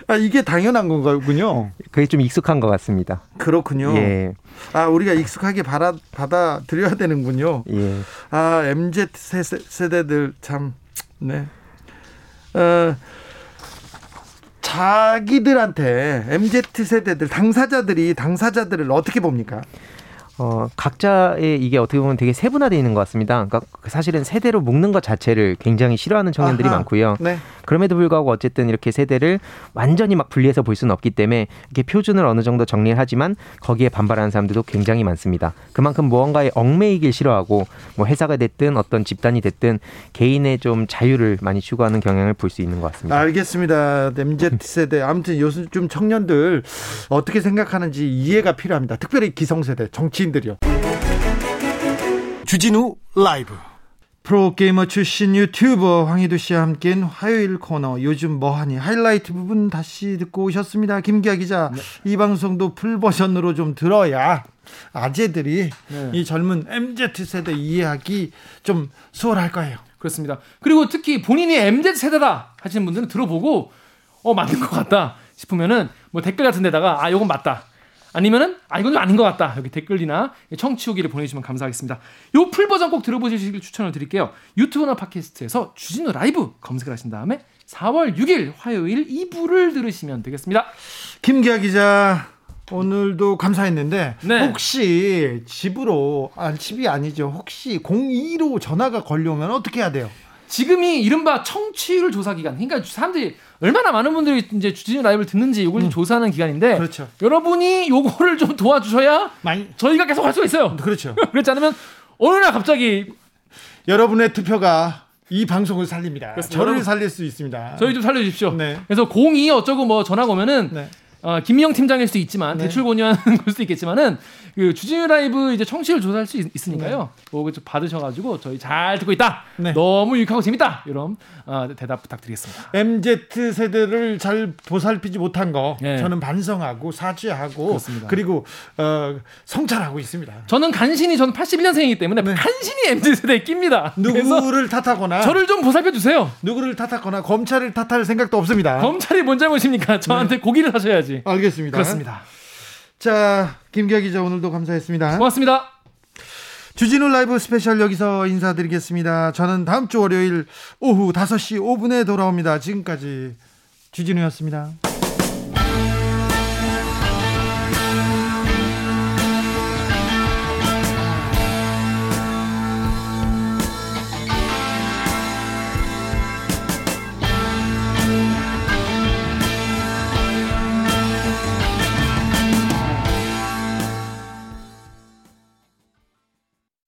아, 이게 당연한 건가군요. 그게 좀 익숙한 것 같습니다. 그렇군요. 예. 아, 우리가 익숙하게 받아, 받아들여야 되는군요. 예. 아, MZ 세대들 참, 네. 어, 자기들한테 MZ 세대들 당사자들이 당사자들을 어떻게 봅니까? 어, 각자의 이게 어떻게 보면 되게 세분화되어 있는 것 같습니다. 그러니까 사실은 세대로 묶는 것 자체를 굉장히 싫어하는 청년들이 아하, 많고요. 네. 그럼에도 불구하고 어쨌든 이렇게 세대를 완전히 막 분리해서 볼 수는 없기 때문에 이렇게 표준을 어느 정도 정리를 하지만 거기에 반발하는 사람들도 굉장히 많습니다. 그만큼 무언가에 얽매이길 싫어하고 뭐 회사가 됐든 어떤 집단이 됐든 개인의 좀 자유를 많이 추구하는 경향을 볼 수 있는 것 같습니다. 알겠습니다. MZ 세대 아무튼 요즘 청년들 어떻게 생각하는지 이해가 필요합니다. 특별히 기성세대 정치 정치인들이요. 주진우 라이브 프로게이머 출신 유튜버 황희도 씨와 함께한 화요일 코너 요즘 뭐하니 하이라이트 부분 다시 듣고 오셨습니다. 김기아 기자 네. 이 방송도 풀 버전으로 좀 들어야 아재들이 네. 이 젊은 MZ 세대 이해하기 좀 수월할 거예요. 그렇습니다. 그리고 특히 본인이 MZ 세대다 하시는 분들은 들어보고 어 맞는 것 같다 싶으면은 뭐 댓글 같은 데다가 아 요건 맞다 아니면은 아 이건 좀 아닌 것 같다 여기 댓글이나 청취 후기를 보내주시면 감사하겠습니다. 요 풀 버전 꼭 들어보시길 추천을 드릴게요. 유튜브나 팟캐스트에서 주진우 라이브 검색을 하신 다음에 4월 6일 화요일 2부를 들으시면 되겠습니다. 김기아 기자 오늘도 감사했는데 네. 혹시 집으로 아 집이 아니죠 혹시 02로 전화가 걸려오면 어떻게 해야 돼요? 지금이 이른바 청취율 조사 기간. 그러니까 사람들이 얼마나 많은 분들이 이제 주진우 라이브를 듣는지 이걸 음. 조사하는 기간인데 그렇죠. 여러분이 요거를 좀 도와주셔야 많이 저희가 계속 할 수가 있어요. 그렇죠. 그렇지 않으면 어느 날 갑자기 여러분의 투표가 이 방송을 살립니다. 저를 살릴 수 있습니다. 저희 좀 살려주십시오. 네. 그래서 02 어쩌고 뭐 전화가 오면은 네. 어, 김미영 팀장일 수도 있지만 네. 대출 권유하는 걸 수도 있겠지만은 그 주진우 라이브 이제 청취율 조사할 수 있, 으니까요 네. 좀 받으셔가지고 저희 잘 듣고 있다. 네. 너무 유익하고 재밌다. 이런 어, 대답 부탁드리겠습니다. MZ 세대를 잘 보살피지 못한 거 네. 저는 반성하고 사죄하고 그렇습니다. 그리고 어, 성찰하고 있습니다. 저는 간신히 저는 81년생이기 때문에 네. 간신히 MZ 세대에 낍니다. 누구를 탓하거나 저를 좀 보살펴 주세요. 누구를 탓하거나 검찰을 탓할 생각도 없습니다. 검찰이 뭔 잘못입니까? 저한테 네. 고기를 하셔야 지. 알겠습니다. 그렇습니다. 자, 김기아 기자 오늘도 감사했습니다. 고맙습니다. 주진우 라이브 스페셜 여기서 인사드리겠습니다. 저는 다음 주 월요일 오후 5시 5분에 돌아옵니다. 지금까지 주진우였습니다.